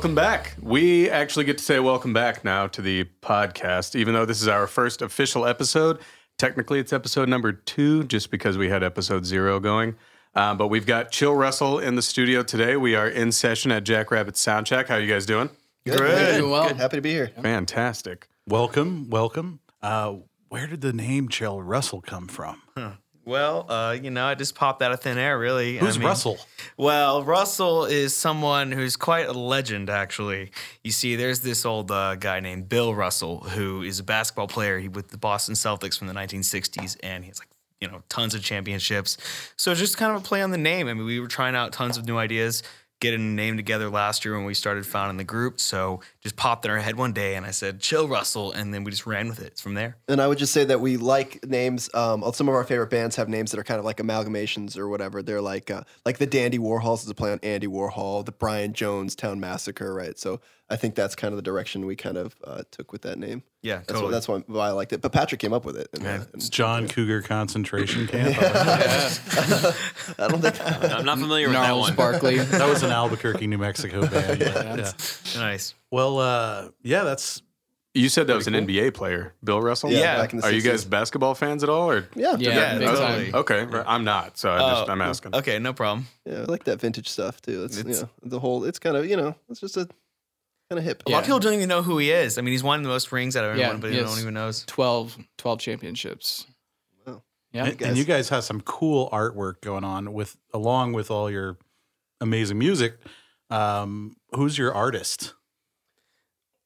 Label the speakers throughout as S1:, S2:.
S1: welcome back. We actually get to say welcome back now to the podcast, even though this is our first official episode. Technically, it's episode number two, just because we had episode zero going. Um, but we've got Chill Russell in the studio today. We are in session at Jackrabbit Sound Shack. How are you guys doing?
S2: Good.
S3: Good.
S2: Doing well.
S3: Good. Happy to be here.
S1: Fantastic.
S2: Welcome, welcome. Uh, where did the name Chill Russell come from?
S4: Well, uh, you know, I just popped out of thin air, really. I
S2: Who's
S4: mean-
S2: Russell?
S4: Well, Russell is someone who's quite a legend, actually. You see, there's this old uh, guy named Bill Russell who is a basketball player he, with the Boston Celtics from the 1960s, and he's like, you know, tons of championships. So just kind of a play on the name. I mean, we were trying out tons of new ideas, getting a name together last year when we started founding the group. So just popped in our head one day, and I said, "Chill, Russell," and then we just ran with it from there.
S3: And I would just say that we like names. Um, some of our favorite bands have names that are kind of like amalgamations or whatever. They're like uh, like the Dandy Warhols is a play on Andy Warhol, the Brian Jonestown Massacre, right? So I think that's kind of the direction we kind of uh, took with that name.
S4: Yeah,
S3: That's
S4: totally.
S3: why, that's why, why I liked it. But Patrick came up with it. And, uh,
S2: It's
S3: and-
S2: John Cougar Concentration Camp.
S3: I don't think
S5: I'm not familiar with that one.
S6: Barkley.
S2: that was an Albuquerque, New Mexico band. Yeah. yeah.
S4: nice.
S2: Well, uh, yeah, that's
S1: You said that was an NBA player, Bill Russell.
S3: yeah,
S4: Yeah.
S3: back in the
S1: Are you guys basketball fans at all? Or
S3: Yeah,
S6: Yeah,
S4: Yeah,
S6: big
S4: totally.
S6: time.
S1: okay, right. I'm not, so I just,
S4: Oh,
S1: I'm asking.
S4: Okay, no problem.
S3: yeah, I like that vintage stuff too. It's,
S4: It's-
S3: you know the whole. It's kind of you know it's just a kind of hip.
S4: A lot of
S6: Yeah.
S4: people don't even know who he is. I mean, he's won the most rings out of
S6: Yeah,
S4: everyone, but
S6: yes.
S4: no one even knows.
S6: 12, 12 championships.
S3: Wow.
S6: Yeah.
S2: and, and you guys have some cool artwork going on with along with all your amazing music. Um, who's your artist?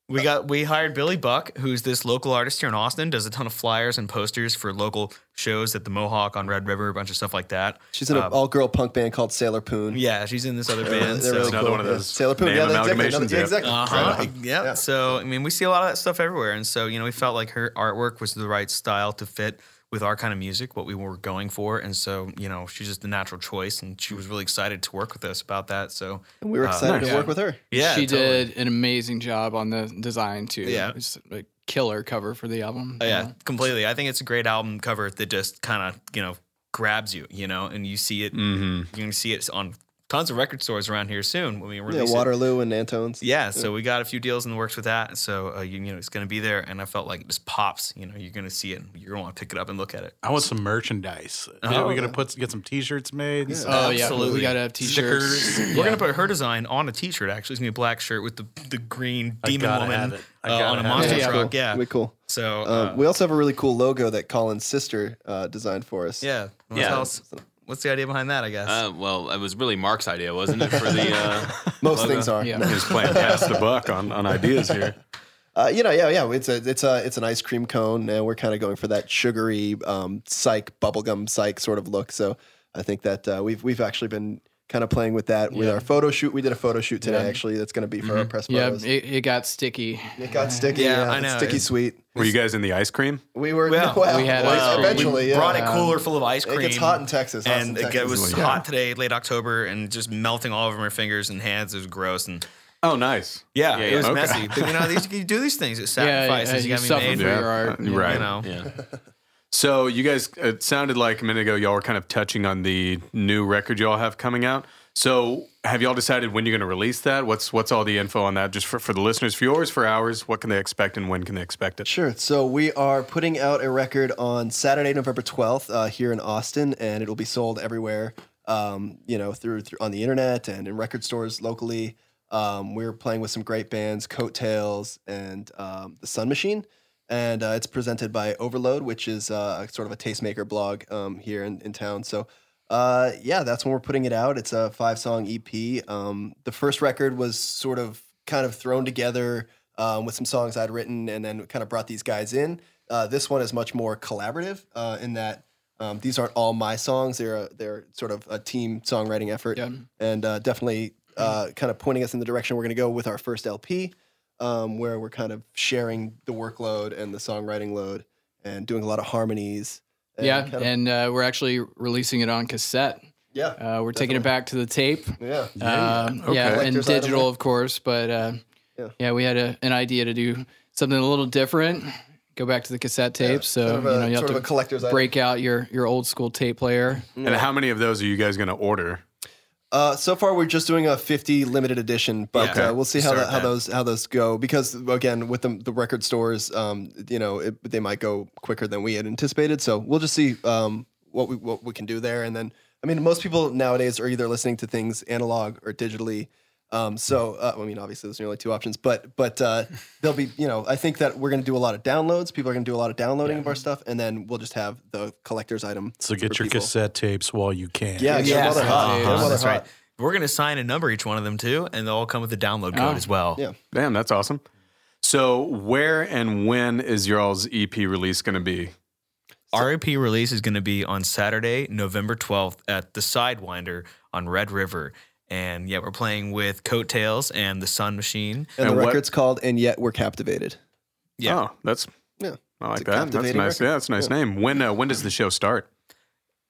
S4: We got we hired Billy Buck, who's this local artist here in Austin, does a ton of flyers and posters for local shows at the Mohawk on Red River, a bunch of stuff like that.
S3: She's in an all girl punk band called Sailor Poon.
S4: Yeah, she's in this other band.
S3: they're
S4: so-
S3: really
S1: Another
S3: cool.
S1: one of
S3: Yeah.
S1: those
S3: Sailor Poon.
S1: name
S3: Yeah, that's exactly.
S1: amalgamations,
S3: Yeah,
S1: yeah.
S3: exactly.
S4: Uh-huh.
S3: Right on.
S4: yeah.
S3: Yeah.
S4: So I mean, we see a lot of that stuff everywhere, and so you know, we felt like her artwork was the right style to fit with our kind of music, what we were going for, and so you know, she's just the natural choice, and she was really excited to work with us about that. So
S3: And we were
S4: uh,
S3: excited
S1: nice.
S3: to work with her.
S4: Yeah,
S6: she
S4: totally.
S6: did an amazing job on the design too.
S4: Yeah.
S6: it's a killer cover for the album.
S4: Oh, yeah,
S6: know.
S4: completely. I think it's a great album cover that just kind of you know grabs you, you know, and you see it.
S1: Mm-hmm.
S4: You can see it on tons of record stores around here soon when we
S3: Yeah,
S4: release it.
S3: Waterloo and Antones.
S4: Yeah, so we got a few deals in the works with that. So uh, you, you know it's going to be there, and I felt like it just pops. You know, you're going to see it. and You're going to want to pick it up and look at it.
S2: I want some merchandise.
S4: Oh,
S2: We're gonna put get some T-shirts made. and stuff.
S6: Oh yeah,
S4: Absolutely.
S6: we gotta have t-shirts.
S2: Stickers.
S4: We're going to put her design on a T-shirt. Actually, it's going to be a black shirt with the the green demon
S2: gotta
S4: woman
S2: have it.
S4: Uh, on a monster
S6: it. Yeah,
S4: truck. Yeah.
S3: Way cool.
S4: So
S3: Um,
S4: uh,
S3: we also have a really cool logo that Colin's sister uh, designed for us.
S4: yeah, Wanna
S5: Yeah.
S4: Tell us- What's the idea behind that? I guess.
S5: Uh, well, it was really Mark's idea, wasn't it? For the uh,
S3: Most
S5: logo?
S3: things are.
S6: Yeah.
S1: Just playing pass the buck on, on ideas here.
S3: Uh, you know, yeah, yeah. It's a, it's a, it's an ice cream cone, and we're kind of going for that sugary, um, psych bubblegum psych sort of look. So I think that uh, we've we've actually been kind of playing with that with
S6: Yeah.
S3: our photo shoot. We did a photo shoot today,
S6: Yeah.
S3: actually. That's going to be for our mm-hmm. press
S6: Yeah,
S3: photos.
S6: it, it got sticky.
S3: It got sticky.
S4: Yeah,
S3: Yeah,
S4: I know.
S3: Sticky
S4: It-
S3: sweet.
S1: Were you guys in the ice cream?
S3: We were.
S4: Well,
S3: well,
S6: we had
S3: well,
S6: ice cream.
S3: eventually.
S4: we
S3: yeah.
S4: brought a cooler full of ice cream.
S3: It gets hot in Texas.
S4: and
S3: Austin,
S4: it was
S1: Yeah.
S4: hot today, late October, and just melting all over my fingers and hands. It was gross, and
S1: Oh, nice.
S4: yeah,
S5: Yeah,
S4: it was
S1: Okay.
S4: messy. But you know, these you do these things. It's
S6: Yeah, yeah,
S4: sacrifices
S6: you
S4: you got to
S6: suffer
S4: be made.
S6: for
S1: Yeah.
S6: your art. Yeah.
S1: right.
S4: You know,
S5: yeah.
S1: So you guys, it sounded like a minute ago y'all were kind of touching on the new record y'all have coming out. So have y'all decided when you're going to release that? What's what's all the info on that? Just for, for the listeners, for yours, for ours, what can they expect and when can they expect it?
S3: Sure. So we are putting out a record on Saturday, November twelfth, uh, here in Austin, and it'll be sold everywhere. Um, you know, through, through on the internet and in record stores locally. Um, we're playing with some great bands, Coattails and um, the Sun Machine, and uh, it's presented by Overload, which is uh, sort of a tastemaker blog um, here in, in town. So. Uh, yeah, that's when we're putting it out. It's a five song EP. Um, the first record was sort of kind of thrown together um, with some songs I'd written and then kind of brought these guys in. Uh, this one is much more collaborative uh, in that um, these aren't all my songs. They're a, they're sort of a team songwriting effort, and uh, definitely uh, kind of pointing us in the direction we're going to go with our first LP, um, where we're kind of sharing the workload and the songwriting load and doing a lot of harmonies. and
S6: Yeah,
S3: kind of-
S6: and uh, we're actually releasing it on cassette.
S3: yeah,
S6: Uh, we're taking it back to the tape.
S3: yeah.
S6: Um,
S1: Okay.
S6: Yeah, and
S3: Collector's
S6: digital, of course. But uh,
S3: Yeah.
S6: yeah. we had a, an idea to do something a little different. Go back to the cassette tapes. so
S3: sort of
S6: you know you have to
S3: a collector's item.
S6: break out your your old school tape player.
S1: And how many of those are you guys going to order?
S3: Uh, so far, we're just doing a 50 limited edition, but
S4: Yeah.
S3: uh, we'll see how, that, how those how those go. Because again, with the, the record stores, um, you know, it, they might go quicker than we had anticipated. So we'll just see um, what we what we can do there. And then, I mean, most people nowadays are either listening to things analog or digitally. Um, so uh, I mean, obviously, there's only two options, but but uh, there'll be you know, I think that we're going to do a lot of downloads. People are going to do a lot of downloading of our stuff, and then we'll just have the collector's item.
S2: So get your
S3: people.
S2: cassette tapes while you can.
S3: Yeah, get
S4: Yeah,
S3: while they're
S6: uh-huh.
S3: Get
S4: that's right.
S3: hot.
S4: We're gonna sign and number each one of them too, and they'll all come with a download code
S6: Oh.
S4: as well.
S3: Yeah.
S1: Damn, that's awesome. So where and when is y'all's EP release going to be?
S4: Our EP release is going to be on Saturday, November 12th at the Sidewinder on Red River. And yeah, we're playing with Coattails and the Sun Machine.
S3: And,
S1: And
S3: the
S1: what-
S3: record's called "And Yet We're Captivated."
S4: Yeah.
S1: Oh, that's
S3: Yeah.
S1: I like that. That's
S3: captivating
S1: nice.
S3: record.
S1: Yeah, that's a nice name. When uh, when does the show start?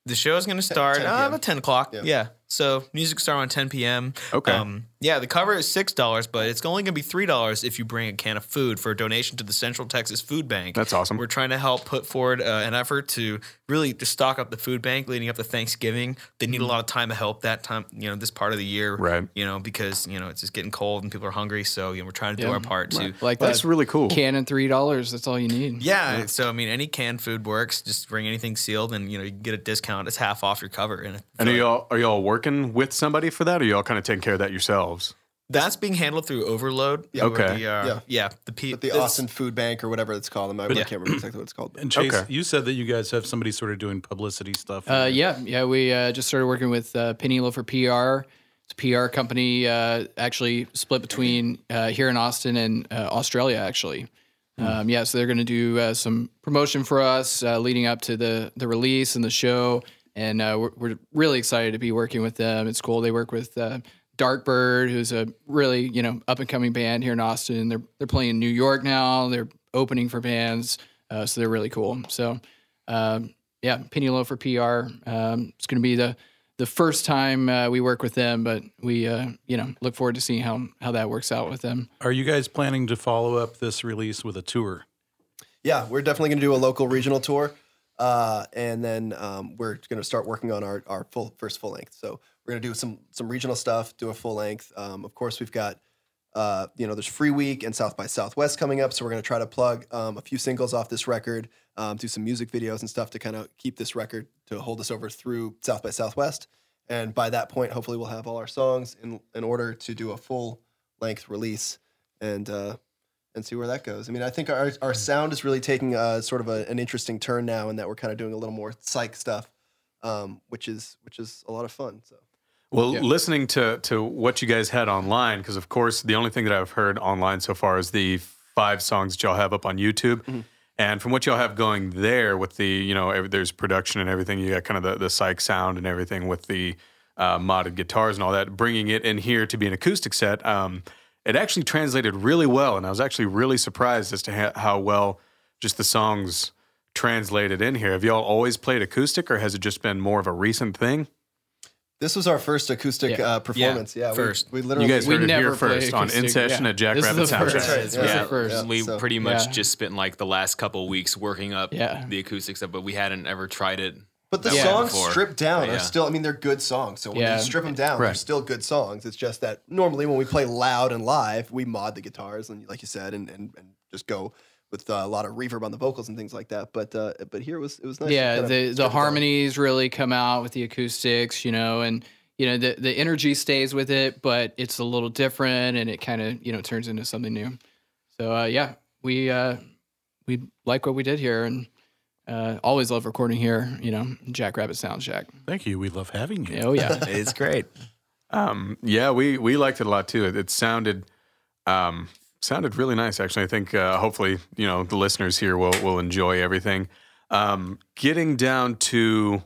S4: The show's going to start
S3: 10
S4: uh, about 10 o'clock.
S3: Yeah.
S4: Yeah. So music start around 10 p.m.
S1: Okay.
S4: Um, yeah, the cover is $6, but it's only going to be $3 if you bring a can of food for a donation to the Central Texas Food Bank.
S1: That's awesome.
S4: We're trying to help put forward uh, an effort to really to stock up the food bank leading up to Thanksgiving. They need a lot of time to help that time, you know, this part of the year.
S1: Right.
S4: You know, because, you know, it's just getting cold and people are hungry. So, you know, we're trying to do
S6: Yeah.
S4: our part to
S6: Like
S1: That's
S6: that
S1: really cool.
S6: can and three dollars. That's all you need.
S4: yeah, So I mean, any canned food works. Just bring anything sealed, and you know you can get a discount. It's half off your cover. And,
S1: And are y'all are y'all working with somebody for that, or y'all kind of taking care of that yourselves?
S4: that's being handled through Overload.
S3: Yeah.
S1: Okay.
S4: The, uh,
S3: Yeah.
S4: yeah. The P-
S3: But the
S4: it's-
S3: Austin Food Bank or whatever it's called. I, I
S4: Yeah.
S3: can't remember exactly what it's called.
S2: And Chase,
S1: Okay.
S2: you said that you guys have somebody sort of doing publicity stuff.
S6: Uh, yeah, yeah. We uh, just started working with uh, Penny Loafer PR. it's a PR company, uh, actually split between uh, here in Austin and uh, Australia, actually. Um, yeah, so they're going to do uh, some promotion for us uh, leading up to the the release and the show, and uh, we're, we're really excited to be working with them. It's cool. They work with uh, Darkbird, who's a really you know up and coming band here in Austin. They're they're playing in New York now. They're opening for bands, uh, so they're really cool. So um, yeah, Penny Loafer PR. Um, it's going to be the the first time uh, we work with them, but we uh, you know look forward to seeing how how that works out with them.
S2: Are you guys planning to follow up this release with a tour?
S3: Yeah, we're definitely going to do a local regional tour, uh, and then um, we're going to start working on our, our full first full length. So we're going to do some some regional stuff, do a full length. Um, of course, we've got uh, you know there's Free Week and South by Southwest coming up, so we're going to try to plug um, a few singles off this record, um, do some music videos and stuff to kind of keep this record to hold us over through South by Southwest. And by that point, hopefully, we'll have all our songs in in order to do a full length release. And uh, and see where that goes. I mean, I think our our sound is really taking a sort of a, an interesting turn now, in that we're kind of doing a little more psych stuff, um, which is which is a lot of fun. So
S1: Well, listening to to what you guys had online, because of course the only thing that I've heard online so far is the five songs that y'all have up on YouTube. And from what y'all have going there with the, you know, every, there's production and everything, you got kind of the, the psych sound and everything with the uh, modded guitars and all that, bringing it in here to be an acoustic set. Um, it actually translated really well. And I was actually really surprised as to ha- how well just the songs translated in here. Have y'all always played acoustic or has it just been more of a recent thing?
S3: this was our first acoustic
S6: Yeah.
S3: uh, performance. Yeah, we-
S4: first.
S3: We, literally
S1: You guys
S6: We
S1: it here
S6: never play
S1: first on In Session
S6: yeah.
S1: at Jack
S6: This is the first.
S1: Soundtrack.
S3: Right,
S6: This
S3: yeah.
S4: Yeah.
S6: first.
S3: Yeah.
S5: We
S3: So-
S5: pretty much
S6: Yeah.
S5: just spent like the last couple weeks working up
S6: Yeah.
S5: the acoustic stuff, but we hadn't ever tried it.
S3: But the
S5: that way
S3: songs
S5: before.
S3: stripped down
S5: Yeah.
S3: are still. I mean, they're good songs. So when
S6: Yeah.
S3: you strip them down, they're still good songs. It's just that normally when we play loud and live, we mod the guitars and, like you said, and and, and just go with uh, a lot of reverb on the vocals and things like that. But uh, but here it was it was nice.
S6: yeah
S3: kinda
S6: the
S3: strip
S6: the
S3: down.
S6: harmonies really come out with the acoustics you know and you know the the energy stays with it but it's a little different and it kind of you know turns into something new so uh, yeah we uh we like what we did here and uh, always love recording here you know jackrabbit sound shack
S2: Thank you. We love having you.
S6: oh yeah
S4: It's great.
S1: Um, yeah, we we liked it a lot too. It, it sounded um, sounded really nice. Actually, I think uh, hopefully you know the listeners here will will enjoy everything. Um, getting down to,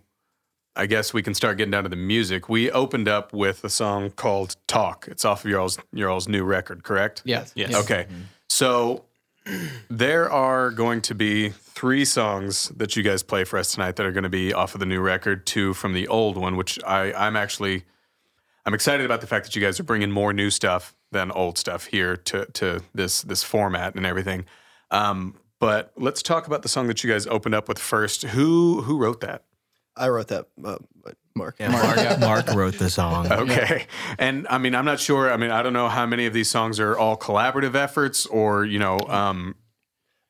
S1: I guess we can start getting down to the music. We opened up with a song called "Talk." It's off of your all's your all's new record, correct?
S6: Yes.
S5: Yes.
S6: yeah.
S1: Okay. So there are going to be three songs that you guys play for us tonight that are going to be off of the new record, two from the old one, which I, I'm actually I'm excited about the fact that you guys are bringing more new stuff than old stuff here to to this this format and everything. Um, but let's talk about the song that you guys opened up with first. Who who wrote that?
S3: I wrote that, uh, Mark.
S4: Mark, Mark wrote the song.
S1: Okay. And I mean, I'm not sure. I mean, I don't know how many of these songs are all collaborative efforts or, you know, um,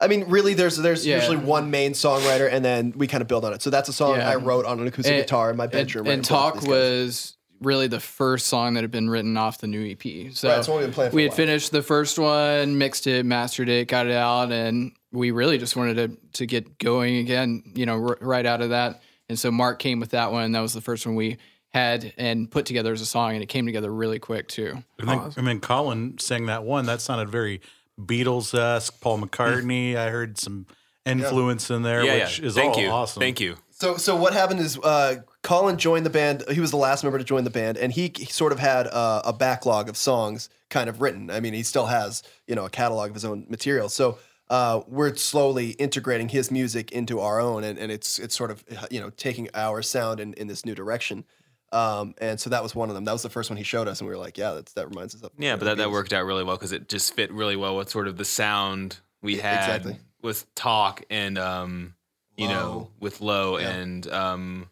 S3: I mean, really, there's there's
S6: Yeah.
S3: usually one main songwriter, and then we kind of build on it. So that's a song
S6: Yeah.
S3: I wrote on an acoustic
S6: And-
S3: guitar in my
S6: and,
S3: bedroom.
S6: and
S3: right before
S6: talk
S3: these guys.
S6: was really the first song that had been written off the new ep so
S3: Right, it's what we've been playing for
S6: we
S3: a
S6: had
S3: while.
S6: finished the first one mixed it mastered it got it out and we really just wanted to to get going again you know r- right out of that and so mark came with that one that was the first one we had and put together as a song and it came together really quick too
S2: And then, and then Colin sang that one. That sounded very Beatles esque. Paul McCartney. I heard some influence in there,
S5: Yeah,
S2: which
S5: yeah.
S2: is
S5: Thank
S2: all
S5: you.
S2: awesome.
S5: Thank you.
S3: So so what happened is uh, Colin joined the band. He was the last member to join the band, and he, he sort of had uh, a backlog of songs kind of written. I mean, he still has you know a catalog of his own material. So uh, we're slowly integrating his music into our own, and, and it's it's sort of you know taking our sound in, in this new direction. Um, and so that was one of them. That was the first one he showed us, and we were like, yeah, that's, that reminds us of
S5: Yeah, but that, that worked out really well because it just fit really well with sort of the sound we
S3: Yeah,
S5: had
S3: exactly.
S5: with talk and um, you
S3: Low.
S5: know, with low
S3: Yeah.
S5: and um,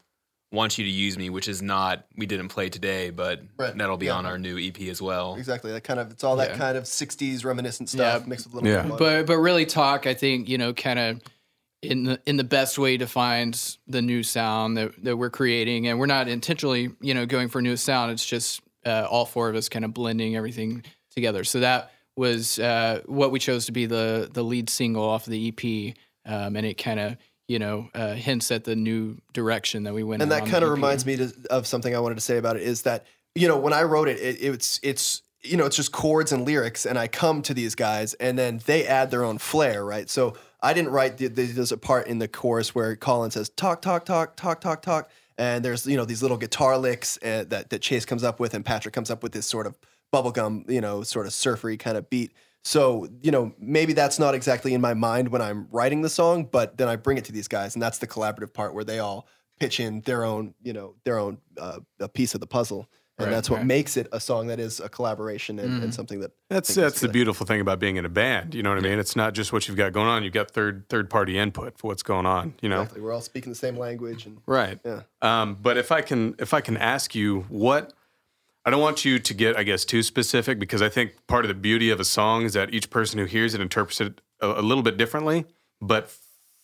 S5: want you to use me, which is not we didn't play today, but
S3: Right,
S5: that'll be
S3: yeah.
S5: on our new EP as well.
S3: Exactly. That kind of it's all that
S6: Yeah.
S3: kind of '60s reminiscent stuff
S6: Yeah.
S3: mixed with a little
S1: Yeah.
S3: bit of
S6: but but really talk i think you know kind of in the in the best way defines the new sound that, that we're creating and we're not intentionally you know going for a new sound it's just uh, all four of us kind of blending everything together so that was uh, what we chose to be the the lead single off of the ep um, and it kind of you know uh, hints at the new direction that we went
S3: and that kind of reminds me to, of something I wanted to say about it is that you know, when I wrote it, it, it's it's you know, it's just chords and lyrics, and I come to these guys, and then they add their own flair, right? So I didn't write. The, the, there's a part in the chorus where Colin says talk, talk, talk, talk, talk, talk, and there's you know these little guitar licks uh, that that Chase comes up with, and Patrick comes up with this sort of bubblegum, you know, sort of surfery kind of beat. So, you know, maybe that's not exactly in my mind when I'm writing the song, but then I bring it to these guys, and that's the collaborative part where they all pitch in their own, you know, their own uh, a piece of the puzzle, and that's what makes it a song that is a collaboration and, and something that
S1: That's
S3: I think is
S1: that's the beautiful thing about being in a band. You know what I mean? It's not just what you've got going on. You've got third third party input for what's going on. You know,
S3: Exactly. We're all speaking the same language, and
S1: right?
S3: Yeah.
S1: Um, but if I can if I can ask you what I don't want you to get I guess too specific because I think part of the beauty of a song is that each person who hears it interprets it a, a little bit differently. But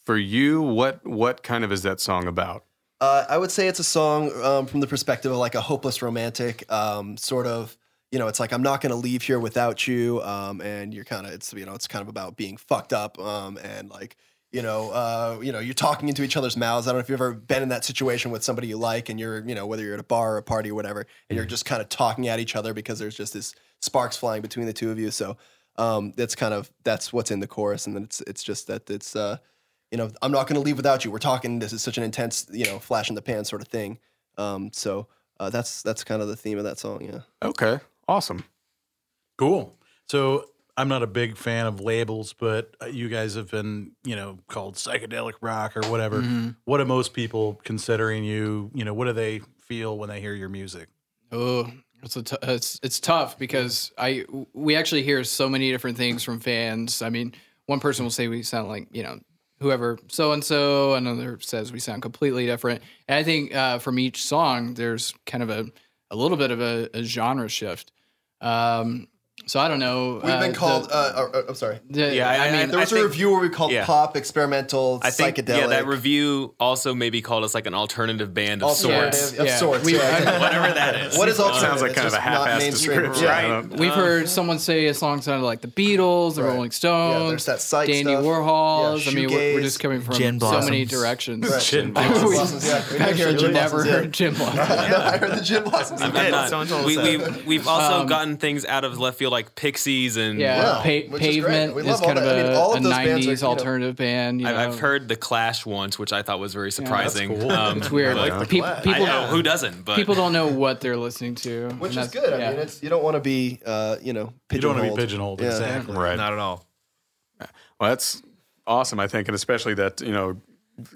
S1: for you, what what kind of is that song about?
S3: Uh, I would say it's a song um, from the perspective of like a hopeless romantic, um, sort of. You know, it's like I'm not going to leave here without you, um, and you're kind of it's you know it's kind of about being fucked up, um, and like you know, uh, you know, you're talking into each other's mouths. I don't know if you've ever been in that situation with somebody you like, and you're you know whether you're at a bar or a party or whatever, and you're just kind of talking at each other because there's just this sparks flying between the two of you. So um, that's kind of that's what's in the chorus, and then it's it's just that it's. Uh, you know, I'm not going to leave without you. We're talking. This is such an intense, you know, flash in the pan sort of thing. Um, so uh, that's that's kind of the theme of that song. Yeah.
S1: Okay, awesome.
S2: Cool. So I'm not a big fan of labels, but uh, you guys have been, you know, called psychedelic rock or whatever. What are most people considering you? You know, what do they feel when they hear your music?
S6: Oh, it's a t- it's it's tough because I we actually hear so many different things from fans. I mean, one person will say we sound like you know whoever so and so, another says we sound completely different. And I think uh, from each song, there's kind of a a little bit of a, a genre shift. Um, so I don't know.
S3: We've
S6: uh,
S3: been
S6: the-
S3: called. uh, uh, uh, I'm sorry.
S6: the-
S5: Yeah, I-
S6: I mean,
S3: There was
S5: I
S3: a
S5: think-
S3: review where we called
S5: yeah.
S3: pop experimental
S5: I think
S3: psychedelic.
S5: yeah, that review also maybe called us like an alternative band of
S3: alternative
S5: sorts.
S3: of
S6: Yeah.
S3: sorts.
S6: We-
S3: yeah.
S4: Whatever that is.
S3: what is alternative?
S1: Sounds like
S3: It's
S1: kind of a half-assed description.
S3: Yeah.
S1: I
S6: We've heard someone say a song sounded like the Beatles, the
S3: Right.
S6: Rolling Stones,
S3: Yeah, there's that psych
S6: Dandy
S3: stuff.
S6: Warhols.
S3: Yeah,
S6: I mean, we're, we're just coming from
S4: gin
S6: so many directions.
S3: Right.
S2: Gin
S3: Gin
S2: blossoms.
S3: blossoms, yeah. We
S6: Back
S3: heard
S6: here, you never heard Jim Blossom.
S3: I heard the gin blossoms.
S5: I'm
S4: did.
S5: not-
S4: Someone told us
S5: we,
S4: that.
S5: we, we've also
S6: Um,
S5: gotten things out of left field like Pixies and
S6: Yeah,
S3: Yeah,
S6: Pa-
S3: which is.
S6: Pavement
S3: We
S6: is, kind of
S3: that. I mean,
S6: a,
S3: all of
S6: a
S3: those bands are,
S6: 90s
S3: you know-
S6: alternative band. You
S5: I-
S6: know?
S5: I've heard the Clash once, which I thought was very surprising.
S2: cool.
S5: Um,
S6: it's weird.
S5: but-
S6: Like, peop-
S5: I
S6: people,
S5: know who doesn't, but
S6: people don't know what they're listening to,
S3: Which is
S6: that's-
S3: good. I mean, it's you don't want to be, uh, you know,
S2: You don't want to
S3: pigeonholed.
S2: be pigeonholed.
S3: Yeah.
S2: Exactly.
S1: Right.
S4: Not at all.
S1: Well, that's awesome. I think, and especially that you know,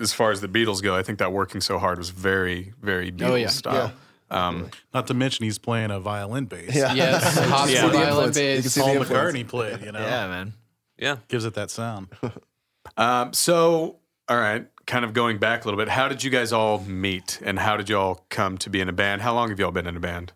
S1: as far as the Beatles go, I think that working so hard was very, very Beatles
S6: Oh, yeah.
S1: style. Um,
S2: Not to mention he's playing a violin bass.
S3: Yeah.
S6: yes, hospital
S5: Yeah.
S3: The
S6: violin
S3: influence. You can
S6: bass.
S3: see the
S2: Paul
S3: influence.
S2: McCartney played, you know.
S4: Yeah, man.
S5: yeah.
S2: Gives it that sound.
S1: um, so, all right, kind of going back a little bit, how did you guys all meet, and how did you all come to be in a band? How long have you all been in a band?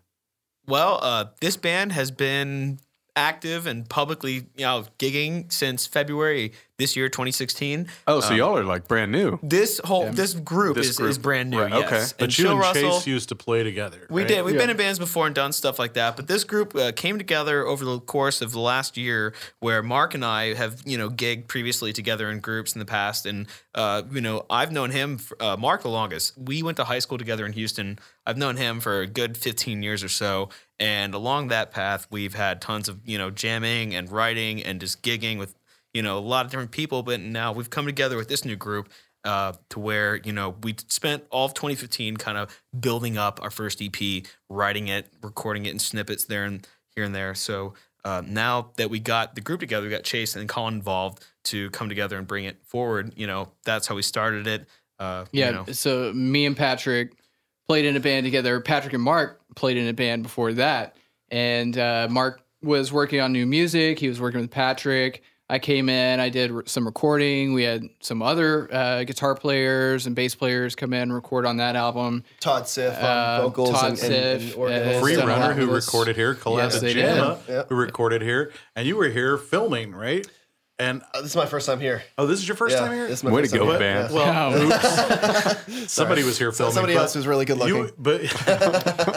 S4: Well, uh, this band has been active and publicly, you know, gigging since February this year, 2016.
S1: Oh, so y'all are like brand new.
S4: This whole this group,
S1: This
S4: is,
S1: group.
S4: is brand new.
S1: Right,
S4: yes.
S1: okay.
S4: And
S2: But you
S4: Chill
S2: and
S4: Russell,
S2: Chase used to play together.
S4: We did. We've been in bands before and done stuff like that. But this group uh, came together over the course of the last year, where Mark and I have, you know, gigged previously together in groups in the past, and uh, you know, I've known him, for, uh, Mark, the longest. We went to high school together in Houston. I've known him for a good 15 years or so, and along that path, we've had tons of, you know, jamming and writing and just gigging with, you know, a lot of different people. But now we've come together with this new group uh, to where you know we spent all of 2015 kind of building up our first EP, writing it, recording it in snippets there and here and there. So uh, now that we got the group together, we got Chase and Colin involved to come together and bring it forward. You know, that's how we started it. Uh,
S6: Yeah.
S4: You know.
S6: So me and Patrick played in a band together. Patrick and Mark played in a band before that, and uh, Mark was working on new music. He was working with Patrick. I came in. I did re- some recording. We had some other uh, guitar players and bass players come in and record on that album.
S3: Todd Siff on
S6: Uh,
S3: vocals
S6: Todd
S3: and,
S6: Siff,
S3: and, and organ.
S6: uh,
S2: Free Runner, who recorded here, collabed
S6: Yes,
S2: with
S6: they
S2: Gemma.
S3: Yeah.
S2: who recorded here, and you were here filming, right? And
S3: Uh, this is my first time here.
S2: oh, this is your first
S3: yeah,
S2: time here.
S3: This is my
S1: Way to
S3: first time
S1: go,
S3: here.
S1: band.
S3: Yeah.
S2: well,
S6: Um,
S2: somebody was here
S3: So-
S2: filming.
S3: somebody
S2: but
S3: else who's really good looking.
S2: You, but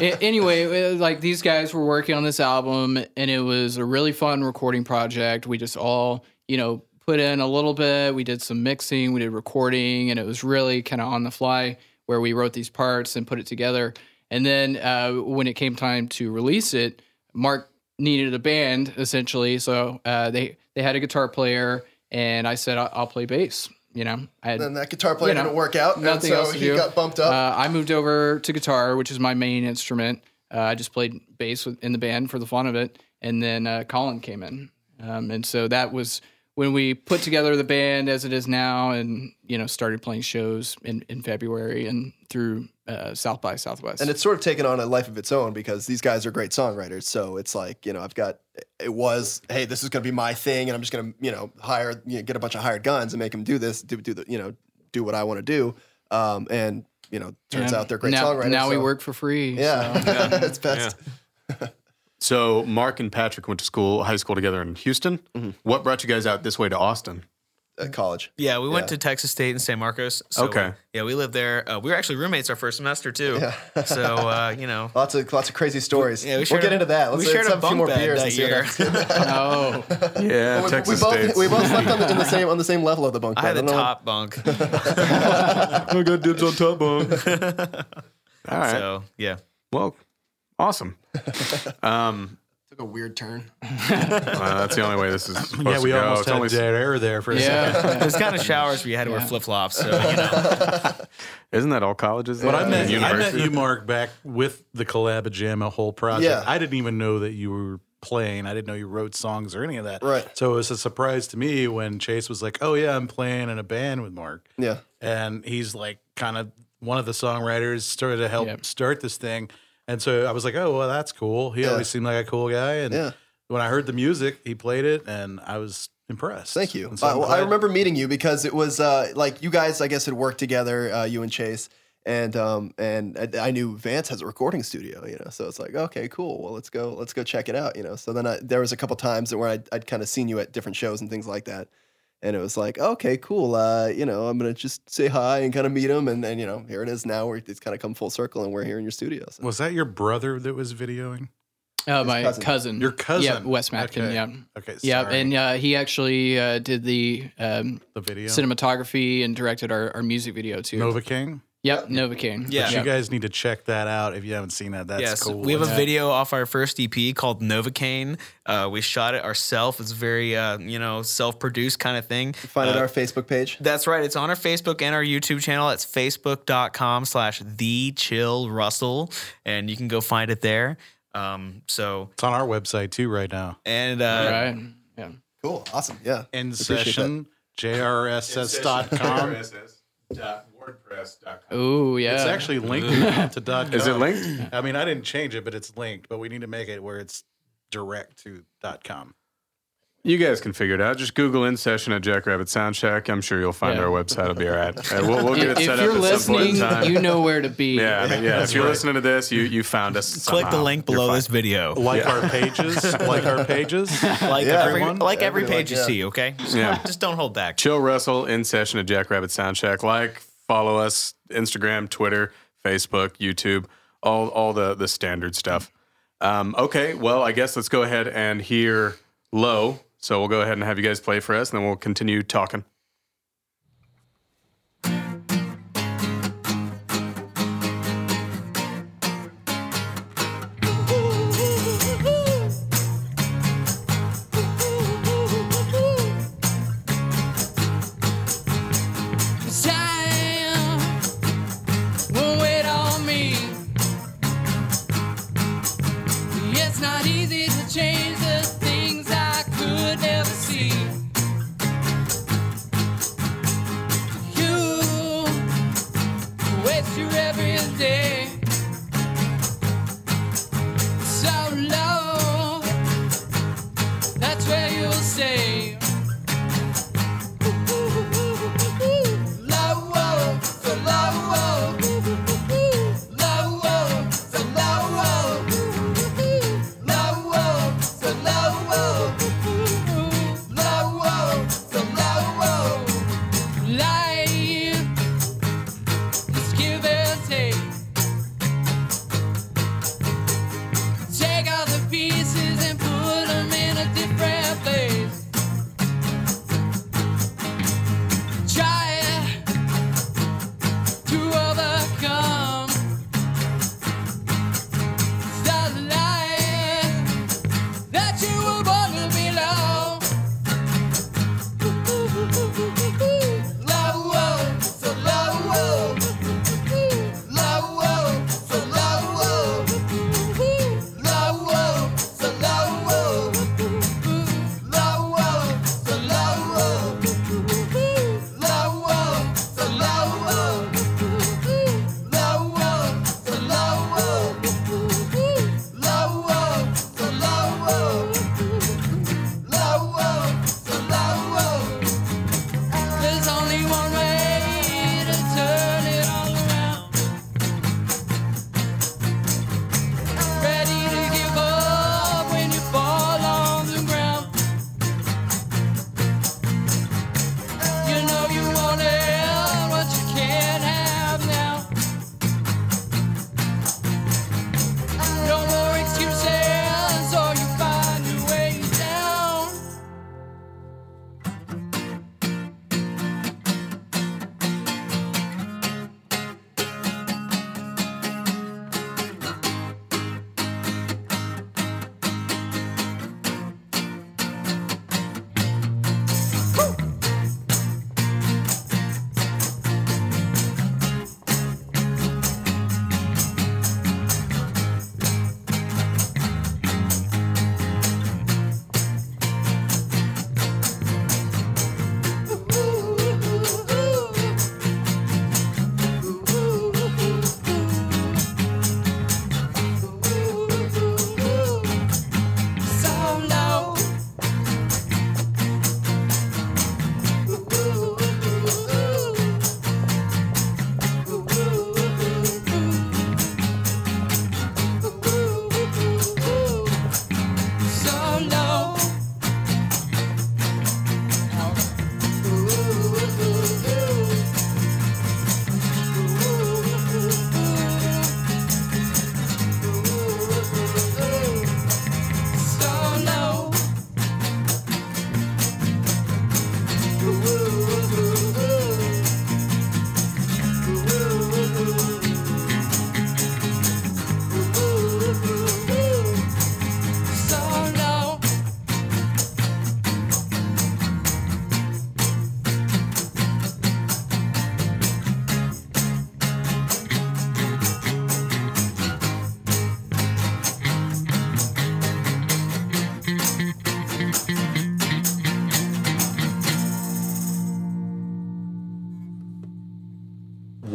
S6: A- anyway, uh, like these guys were working on this album, and it was a really fun recording project. We just all, you know, put in a little bit. We did some mixing, we did recording, and it was really kind of on the fly where we wrote these parts and put it together. And then uh, when it came time to release it, Mark needed a band essentially, so uh, they they had a guitar player, and I said I'll, I'll play bass. You know, I had
S3: Then that guitar player
S6: you know,
S3: didn't work out, and
S6: nothing
S3: so
S6: else to
S3: he
S6: do.
S3: got bumped up.
S6: Uh, I moved over to guitar, which is my main instrument. Uh, I just played bass in the band for the fun of it, and then uh, Colin came in, um, and so that was when we put together the band as it is now, and you know started playing shows in, in February and through uh, South by Southwest.
S3: and it's sort of taken on a life of its own because these guys are great songwriters. So it's like you know, I've got it was hey, this is going to be my thing, and I'm just going to you know hire you know, get a bunch of hired guns and make them do this, do do the you know do what I want to do. Um, and you know, turns
S6: Yeah.
S3: out they're great
S6: now,
S3: songwriters.
S6: Now we work for free.
S3: Yeah,
S6: so.
S3: it's best.
S1: So Mark and Patrick went to school, high school together in Houston.
S3: Mm-hmm.
S1: What brought you guys out this way to Austin?
S3: At college.
S4: Yeah, we went
S3: Yeah.
S4: to Texas State in San Marcos. So,
S1: Okay.
S4: Yeah, we lived there. Uh, we were actually roommates our first semester too. Yeah. so uh, you know.
S3: Lots of lots of crazy stories.
S4: Yeah, we
S3: will get
S4: a-
S3: into that. Let's,
S4: we shared
S3: let's
S4: a
S3: have a few
S4: bunk
S3: more
S4: bed
S3: beers
S4: that
S3: see what
S4: year.
S3: happens.
S6: Oh,
S1: Yeah,
S3: we,
S1: Texas
S3: we both
S1: State's-
S3: we both slept on the, in the same on the same level of the bunk Bed.
S4: I
S3: bed.
S4: had the
S3: don't know-
S4: top bunk.
S1: I got dibs on top bunk. All right.
S4: So yeah.
S1: Well, awesome. Um,
S3: Took a weird turn.
S1: well, uh, that's the only way this is supposed
S2: Yeah,
S1: to
S2: we
S1: go.
S2: almost
S1: It's
S2: had
S1: only-
S2: dead air there for a second.
S6: yeah.
S4: There's kind of showers where you had to wear
S6: Yeah.
S4: flip flops. So you know.
S1: Isn't that all colleges?
S2: But I met, I met you, Mark, back with the Collab Jamma whole project.
S3: Yeah.
S2: I didn't even know that you were playing. I didn't know you wrote songs or any of that.
S3: Right.
S2: So it was a surprise to me when Chase was like, "Oh yeah, I'm playing in a band with Mark,"
S3: Yeah.
S2: and he's like, kind of one of the songwriters started to help
S6: Yep.
S2: start this thing. And so I was like, "Oh well, that's cool." He
S3: Yeah.
S2: always seemed like a cool guy, and
S3: Yeah.
S2: when I heard the music, he played it, and I was impressed.
S3: Thank you.
S2: So
S3: Uh, well, I remember meeting you because it was uh, like you guys, I guess, had worked together, uh, you and Chase, and um, and I, I knew Vance has a recording studio, you know. So it's like, okay, cool. Well, let's go, let's go check it out, you know. So then I, there was a couple times where I'd, I'd kind of seen you at different shows and things like that, and it was like, okay, cool. Uh, you know, I'm gonna just say hi and kind of meet him, and then you know, here it is now. Where it's kind of come full circle, and we're here in your studio. So.
S2: Was that your brother that was videoing?
S6: Uh, my
S3: cousin.
S6: cousin.
S2: Your cousin?
S6: Yeah, Wes Matkin.
S2: Okay.
S6: Yeah.
S2: Okay.
S6: Yeah, and uh, he actually uh, did the um,
S2: the video.
S6: cinematography and directed our, our music video too.
S2: Novocaine.
S6: Yep, Novocaine.
S4: Yeah.
S2: But
S6: Yep.
S2: you guys need to check that out if you haven't seen that. That's
S4: yes,
S2: cool.
S4: we have a
S2: Yeah.
S4: video off our first EP called Novocaine. Uh, we shot it ourselves. It's very, uh, you know, self-produced kind of thing.
S3: Find it
S4: Uh,
S3: on our Facebook page.
S4: That's right. It's on our Facebook and our YouTube channel. It's facebook.com slash the chill Russell. And you can go find it there. Um, so,
S2: It's on our website too right now.
S4: and uh,
S6: All right. Yeah.
S3: Cool, awesome, yeah.
S2: In
S3: Appreciate
S2: session, jrss.com.
S6: Oh yeah.
S2: It's actually linked to dot com.
S1: Is it linked?
S2: I mean, I didn't change it, but it's linked. But we need to make it where it's direct to dot com.
S1: You guys can figure it out. Just Google in session at Jackrabbit Sound Shack. I'm sure you'll find
S6: Yeah.
S1: our website. It'll be all right. Uh, we'll, we'll get it
S6: if
S1: set
S6: you're
S1: up at some point in
S6: listening,
S1: time.
S6: you know where to be.
S1: yeah, I mean, yeah. If you're listening to this, you you found us.
S4: click the link below this video.
S2: Like our pages, like our pages.
S4: Like,
S3: Yeah.
S4: every,
S2: Everyone?
S4: like every
S3: Everyone,
S4: page you see, okay? Just,
S1: Yeah.
S4: just don't hold back.
S1: Chill Russell in session at Jackrabbit Sound Shack. Like, follow us, Instagram, Twitter, Facebook, YouTube, all all the the standard stuff. Um, okay, well, I guess let's go ahead and hear low. So we'll go ahead and have you guys play for us, and then we'll continue talking.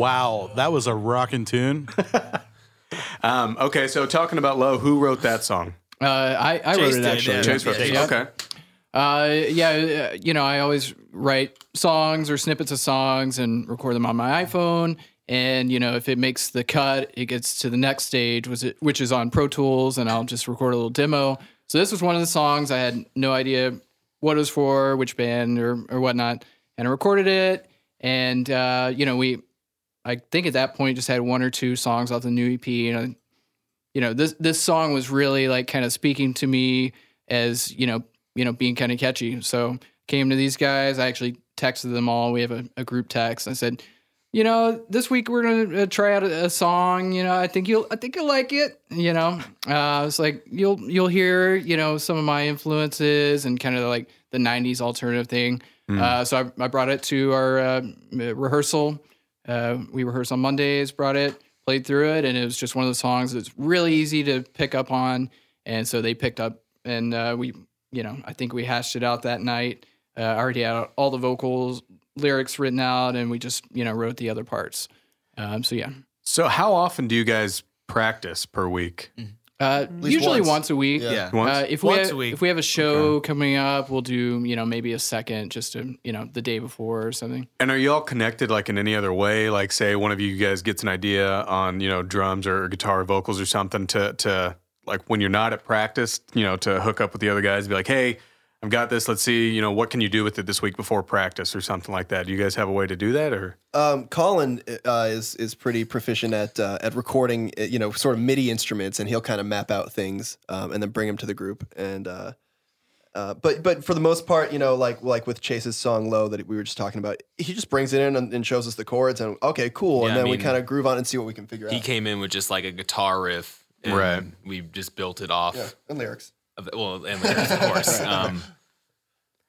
S2: Wow, that was a rocking tune.
S1: Um, okay, so talking about low, who wrote that song?
S6: Uh, I, I wrote it
S4: did,
S6: actually.
S4: yeah.
S1: Chase wrote it.
S6: Yeah.
S1: Okay.
S6: Uh, yeah, uh, you know, I always write songs or snippets of songs and record them on my iPhone. And you know, if it makes the cut, it gets to the next stage, which is on Pro Tools, and I'll just record a little demo. So this was one of the songs I had no idea what it was for, which band or or whatnot, and I recorded it. And uh, you know, we, I think at that point just had one or two songs off the new EP, and I, you know, this this song was really like kind of speaking to me as you know, you know, being kind of catchy. So came to these guys. I actually texted them all. We have a, a group text. I said, you know, this week we're gonna uh, try out a, a song. You know, I think you'll, I think you'll like it. You know, uh, it's like you'll, you'll hear, you know, some of my influences and kind of like the '90s alternative thing. Uh, so I, I brought it to our uh, rehearsal. Uh, we rehearsed on Mondays. Brought it, played through it, and it was just one of the songs that's really easy to pick up on. And so they picked up, and uh, we, you know, I think we hashed it out that night. Uh, I already had all the vocals, lyrics written out, and we just, you know, wrote the other parts. Um, so yeah,
S1: So how often do you guys practice per week?
S6: Uh, usually
S3: once.
S6: once. a week.
S3: Yeah.
S1: Once?
S6: Uh, if we
S4: Once
S6: have,
S4: a week.
S6: if we have a show coming up, we'll do you know maybe a second just to you know the day before or something.
S1: And are you all connected like in any other way? Like say one of you guys gets an idea on, you know, drums or guitar or vocals or something to to like when you're not at practice, you know, to hook up with the other guys, be like, hey, I've got this. Let's see, you know, what can you do with it this week before practice or something like that? Do you guys have a way to do that or?
S3: Um, Colin uh, is is pretty proficient at uh, at recording, uh, you know, sort of MIDI instruments, and he'll kind of map out things um, and then bring them to the group. And uh, uh, but but for the most part, you know, like like with Chase's song "Low" that we were just talking about, he just brings it in and, and shows us the chords, and okay, cool,
S5: Yeah,
S3: and
S5: I
S3: then we kind of groove on and see what we can figure
S5: He
S3: out.
S5: He came in with just like a guitar riff, and
S1: Right.
S5: We just built it off.
S3: Yeah, and lyrics.
S5: Of, well, and lyrics, of course. Um,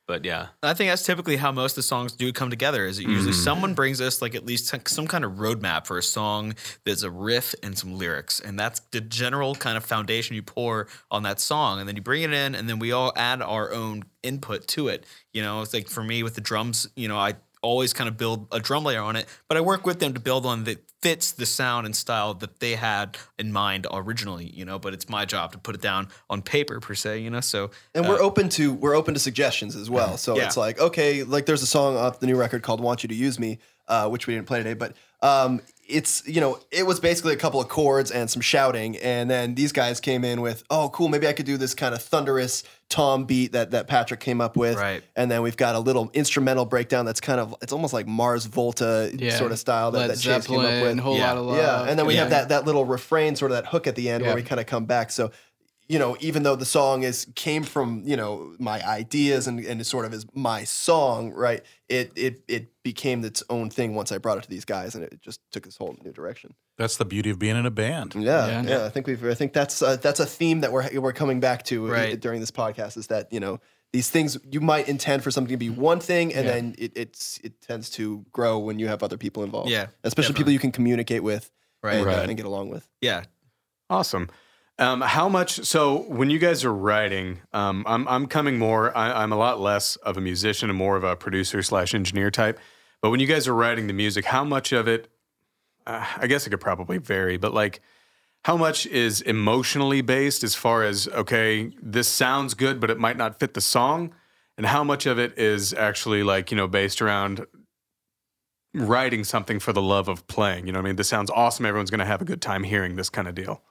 S5: but yeah,
S4: I think that's typically how most of the songs do come together. Is it usually
S1: Mm-hmm.
S4: someone brings us like at least some- some kind of roadmap for a song that's a riff and some lyrics, and that's the general kind of foundation you pour on that song, and then you bring it in, and then we all add our own input to it. You know, it's like for me with the drums, you know, I always kind of build a drum layer on it, but I work with them to build one that fits the sound and style that they had in mind originally. You know, but it's my job to put it down on paper per se. You know, so
S3: And we're open to we're open to suggestions as well. So
S4: Yeah.
S3: it's like okay, like there's a song off the new record called "Want You to Use Me," uh, which we didn't play today, but um, it's you know it was basically a couple of chords and some shouting, and then these guys came in with oh cool, maybe I could do this kind of thunderous tom beat that that Patrick came up with,
S4: Right.
S3: And then we've got a little instrumental breakdown that's kind of it's almost like Mars Volta
S6: Yeah,
S3: sort of style that,
S6: Led
S3: that Chase came up with.
S6: whole
S4: Yeah.
S6: lot of love.
S3: Yeah, and then we have that that little refrain, sort of that hook at the end,
S6: Yeah.
S3: where we kind of come back. So, you know, even though the song is came from you know my ideas and and it sort of is my song, right? It it it became its own thing once I brought it to these guys, and it just took this whole new direction.
S2: That's the beauty of being in a band.
S3: Yeah,
S6: Yeah.
S3: yeah. I think we've I think that's uh, that's a theme that we're we're coming back to uh,
S4: Right.
S3: during this podcast is that you know. These things you might intend for something to be one thing, and then it, it's it tends to grow when you have other people involved.
S4: Yeah,
S3: especially people you can communicate with
S4: Right.
S3: and, uh,
S1: Right.
S3: and get along with.
S4: yeah,
S1: Awesome. Um, how much? So when you guys are writing, um, I'm I'm coming more. I, I'm a lot less of a musician and more of a producer slash engineer type. But when you guys are writing the music, how much of it? Uh, I guess it could probably vary, but like, how much is emotionally based as far as okay, this sounds good, but it might not fit the song, and how much of it is actually like you know based around writing something for the love of playing. You know what I mean? This sounds awesome. Everyone's going to have a good time hearing this kind of deal.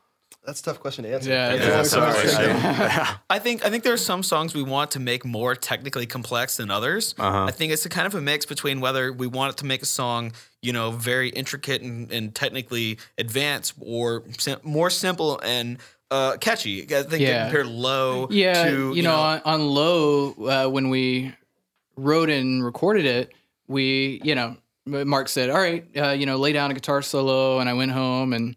S3: That's a tough question to answer.
S6: Yeah,
S3: That's
S6: yeah,
S4: that's
S3: song I think.
S4: I think there are some songs we want to make more technically complex than others.
S1: Uh-huh.
S4: I think it's a kind of a mix between whether we want it to make a song, you know, very intricate and, and technically advanced, or sim- more simple and uh, catchy. I think
S6: Yeah.
S4: compared low
S6: Yeah,
S4: to
S6: you, know, on, on low uh, when we wrote and recorded it, we you know Mark said, "All right, uh, you know, lay down a guitar solo," and I went home and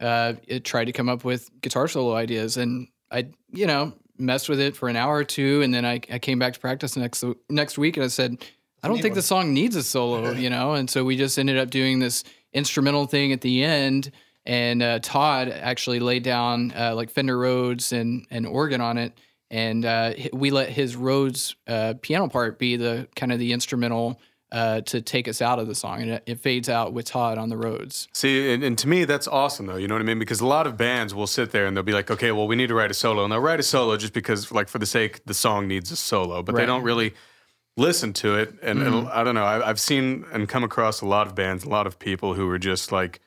S6: uh, it tried to come up with guitar solo ideas, and I you know messed with it for an hour or two, and then I, I came back to practice next next week, and I said, "I don't think the song needs a solo," you know, and so we just ended up doing this instrumental thing at the end. And uh, Todd actually laid down uh, like Fender Rhodes and and organ on it, and uh, we let his Rhodes uh, piano part be the kind of the instrumental uh, to take us out of the song, and it, it fades out with Todd on the Rhodes.
S1: See, and, and to me, that's awesome, though. You know what I mean? Because a lot of bands will sit there and they'll be like, okay, well, we need to write a solo. And they'll write a solo just because, like, for the sake, the song needs a solo, but they don't really listen to it. And, and I don't know. I, I've seen and come across a lot of bands, a lot of people who are just like,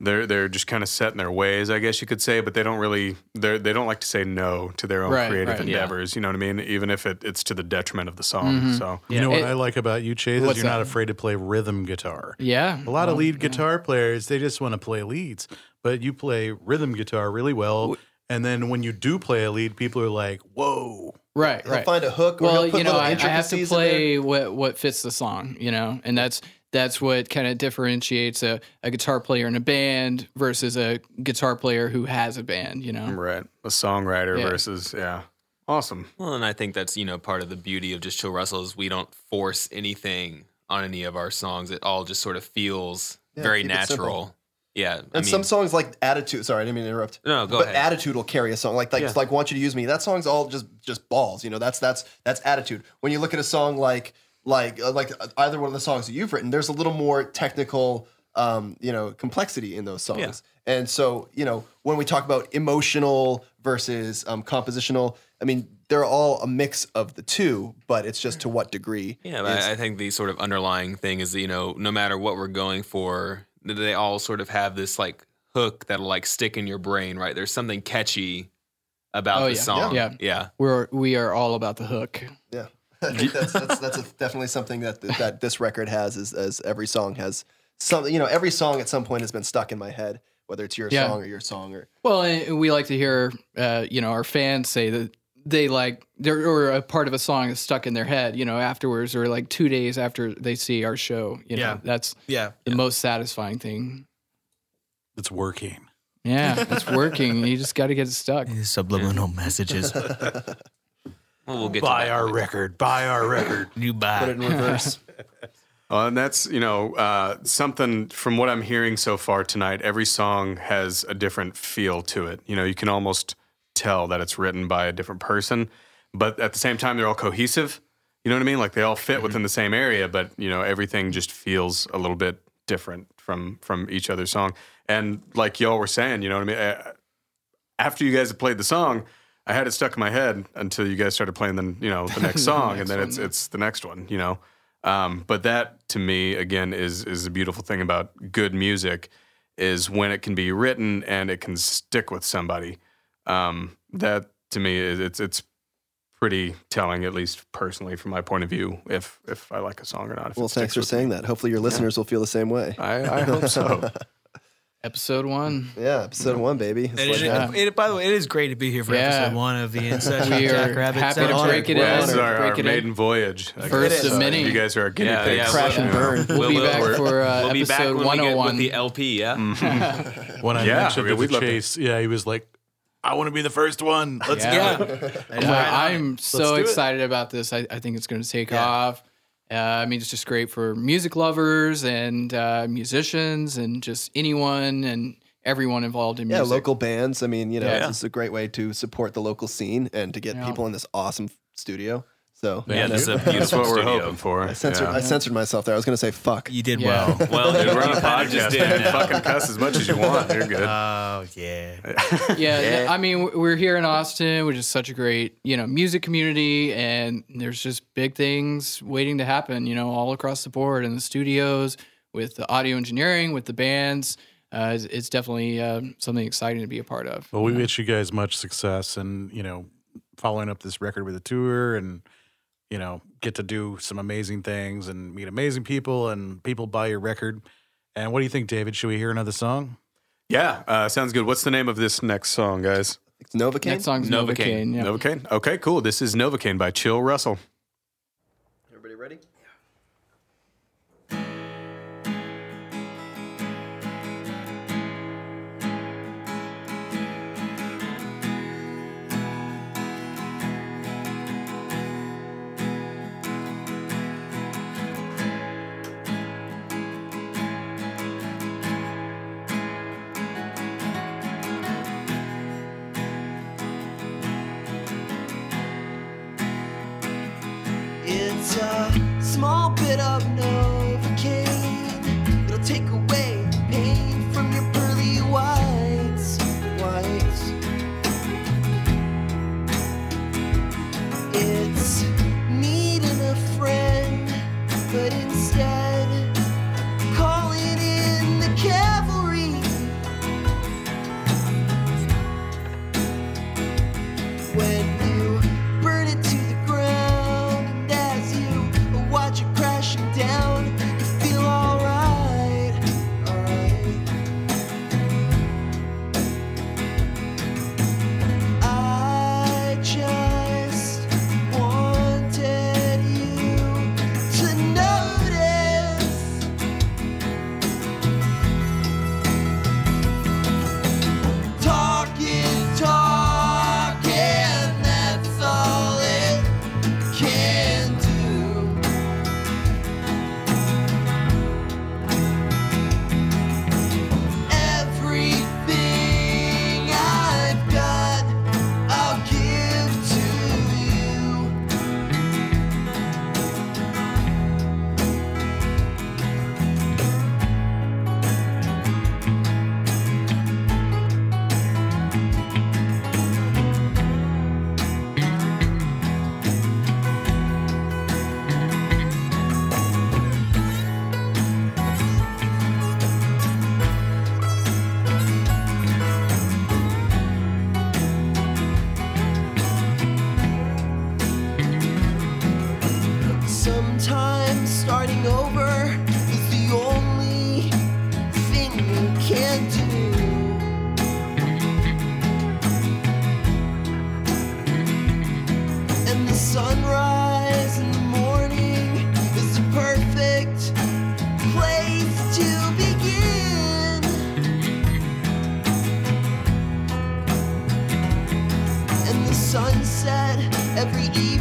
S1: they're they're just kind of set in their ways, I guess you could say, but they don't really they they don't like to say no to their own
S6: Right,
S1: creative
S6: right, yeah.
S1: endeavors. You know what I mean? Even if it, it's to the detriment of the song. Mm-hmm. So
S2: You know what
S6: It-
S2: I like about you, Chase, is you're not afraid to play rhythm guitar.
S6: Yeah,
S2: A lot of
S6: Well,
S2: lead
S6: yeah.
S2: guitar players, they just want to play leads, but you play rhythm guitar really well. And then when you do play a lead, people are like, "Whoa!"
S6: Right,
S3: He'll
S6: right.
S3: find a hook. Or
S6: well,
S3: he'll put
S6: you know,
S3: little
S6: I, I have to
S3: intricacies in there.
S6: play what what fits the song, you know, and that's that's what kind of differentiates a, a guitar player in a band versus a guitar player who has a band, you know.
S1: right, a songwriter
S6: Yeah.
S1: versus yeah, awesome.
S5: Well, and I think that's you know part of the beauty of just Chill Russell is we don't force anything on any of our songs. It all just sort of feels
S3: Yeah,
S5: very
S3: keep it simple.
S5: natural. Yeah,
S3: And
S5: I mean,
S3: some songs like Attitude. Sorry, I didn't mean to interrupt.
S5: No, go
S3: but
S5: ahead.
S3: Attitude will carry a song like like
S5: Yeah.
S3: like Want You to Use Me. That song's all just just balls. You know, that's that's that's Attitude. When you look at a song like like uh, like either one of the songs that you've written, there's a little more technical, um, you know, complexity in those songs.
S5: Yeah.
S3: And so you know, when we talk about emotional versus um, compositional, I mean, they're all a mix of the two, but it's just to what degree.
S5: Yeah,
S3: is-
S5: I I think the sort of underlying thing is that, you know, no matter what we're going for, they all sort of have this like hook that'll like stick in your brain, right? There's something catchy about
S6: Oh,
S5: the
S6: yeah.
S5: song.
S6: Yeah.
S5: yeah.
S6: We're we are all about the hook.
S3: Yeah, I think that's that's, that's a, definitely something that that this record has. Is as every song has something. You know, every song at some point has been stuck in my head, whether it's your
S6: Yeah.
S3: song or your song or.
S6: Well, and we like to hear, uh, you know, our fans say that they like they're or a part of a song is stuck in their head, you know, afterwards or like two days after they see our show. You know,
S4: Yeah.
S6: that's
S4: Yeah.
S6: the most satisfying thing.
S2: It's working.
S6: Yeah, it's working. you just got to get it stuck.
S4: Subliminal messages.
S5: Well, we'll get to
S2: Buy
S5: that.
S2: our record. Buy our record.
S4: You buy.
S3: Put
S4: buy.
S3: it in reverse.
S1: Uh, and that's you know uh, something from what I'm hearing so far tonight. Every song has a different feel to it. You know, you can almost tell that it's written by a different person, but at the same time, they're all cohesive. You know what I mean? Like they all fit within the same area, but you know everything just feels a little bit different from from each other's song. And like y'all were saying, you know what I mean? After you guys have played the song, I had it stuck in my head until you guys started playing the you know the next song, and then it's it's the next one. You know. Um, but that to me again is is a beautiful thing about good music is when it can be written and it can stick with somebody. Um, that to me is it's it's pretty telling, at least personally from my point of view, if if I like a song or not. If
S3: well, thanks for saying
S1: me.
S3: that. Hopefully, your listeners will feel the same way.
S1: I, I hope so.
S6: Episode one.
S3: Yeah, episode one, baby. It's like-
S4: is,
S6: Yeah.
S4: it, by the way, it is great to be here for
S6: Yeah.
S4: episode one of the In Session
S6: We
S4: with
S6: are
S4: Jackrabbit.
S6: happy to
S4: an
S6: break it
S4: honor.
S6: in.
S1: this is our, our
S6: Break it in.
S1: voyage. I
S6: First of many.
S1: You guys are our guinea
S5: Yeah,
S1: pigs.
S5: yeah,
S3: Crash and burn.
S6: We'll, be back for uh,
S5: We'll be back
S6: episode
S5: when we get
S6: 101.
S5: with the LP. Yeah.
S2: When I
S1: Yeah,
S2: mentioned
S1: I mean,
S2: it
S1: we'd
S2: to
S1: love to-
S2: Chase, yeah, he was like, "I want to be the first one. Let's
S6: Yeah.
S2: do it."
S6: Well, I'm so excited about this. I, I think it's going to take
S4: Yeah.
S6: off. Uh, I mean, it's just great for music lovers and uh, musicians and just anyone and everyone involved in music.
S3: yeah, local bands. I mean, you know,
S6: Yeah.
S3: this is a great way to support the local scene and to get
S6: Yeah.
S3: people in this awesome studio. So
S5: Yeah, this is a
S1: That's
S5: beautiful
S1: what we're
S5: studio.
S1: hoping for.
S3: I censored,
S1: Yeah.
S3: I censored myself there. I was going to say fuck.
S4: You did
S6: Yeah.
S4: well.
S5: Well,
S1: Dude, we're on a
S5: you just
S1: podcast,
S5: did
S1: man.
S5: now.
S1: Fucking cuss as much as you want. You're good.
S4: Oh yeah.
S6: yeah, I mean, we're here in Austin, which is such a great, you know, music community, and there's just big things waiting to happen, you know, all across the board in the studios, with the audio engineering, with the bands. Uh, it's, it's definitely uh, something exciting to be a part of.
S2: Well, we wish you guys much success and, you know, following up this record with a tour and, you know, get to do some amazing things and meet amazing people and people buy your record. And what do you think, David? Should we hear another song?
S1: Yeah, uh, sounds good. What's the name of this next song, guys?
S3: It's Novocaine.
S6: Next song's
S5: Novocaine.
S6: Novocaine. Yeah.
S1: Novocaine? Okay, cool. This is Novocaine by Chill Russell.
S7: And the sunrise in the morning is the perfect place to begin. And the sunset every evening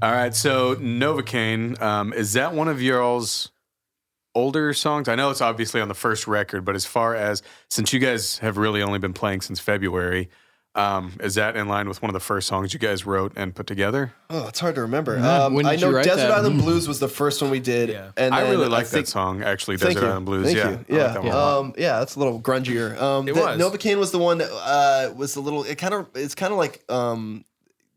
S7: All
S1: right, so Novocaine, um, is that one of y'all's older songs? I know it's obviously on the first record, but as far as since you guys have really only been playing since February, um, is that in line with one of the first songs you guys wrote and put together?
S3: Oh, it's hard to remember.
S6: Yeah,
S3: Um,
S6: when
S3: I
S6: did you
S3: know
S6: write
S3: Desert
S6: that?
S3: Island Blues was the first one we did,
S4: Yeah.
S3: and
S1: I really like that song, actually,
S3: Thank
S1: Desert
S3: you.
S1: Island Blues.
S3: Thank
S1: yeah,
S3: you.
S1: I like
S3: Yeah.
S1: a
S3: um, yeah, it's a little grungier. Um,
S4: It
S3: the-
S4: was.
S3: Novocaine was the one that uh, was a little. It kind of. It's kind of like um,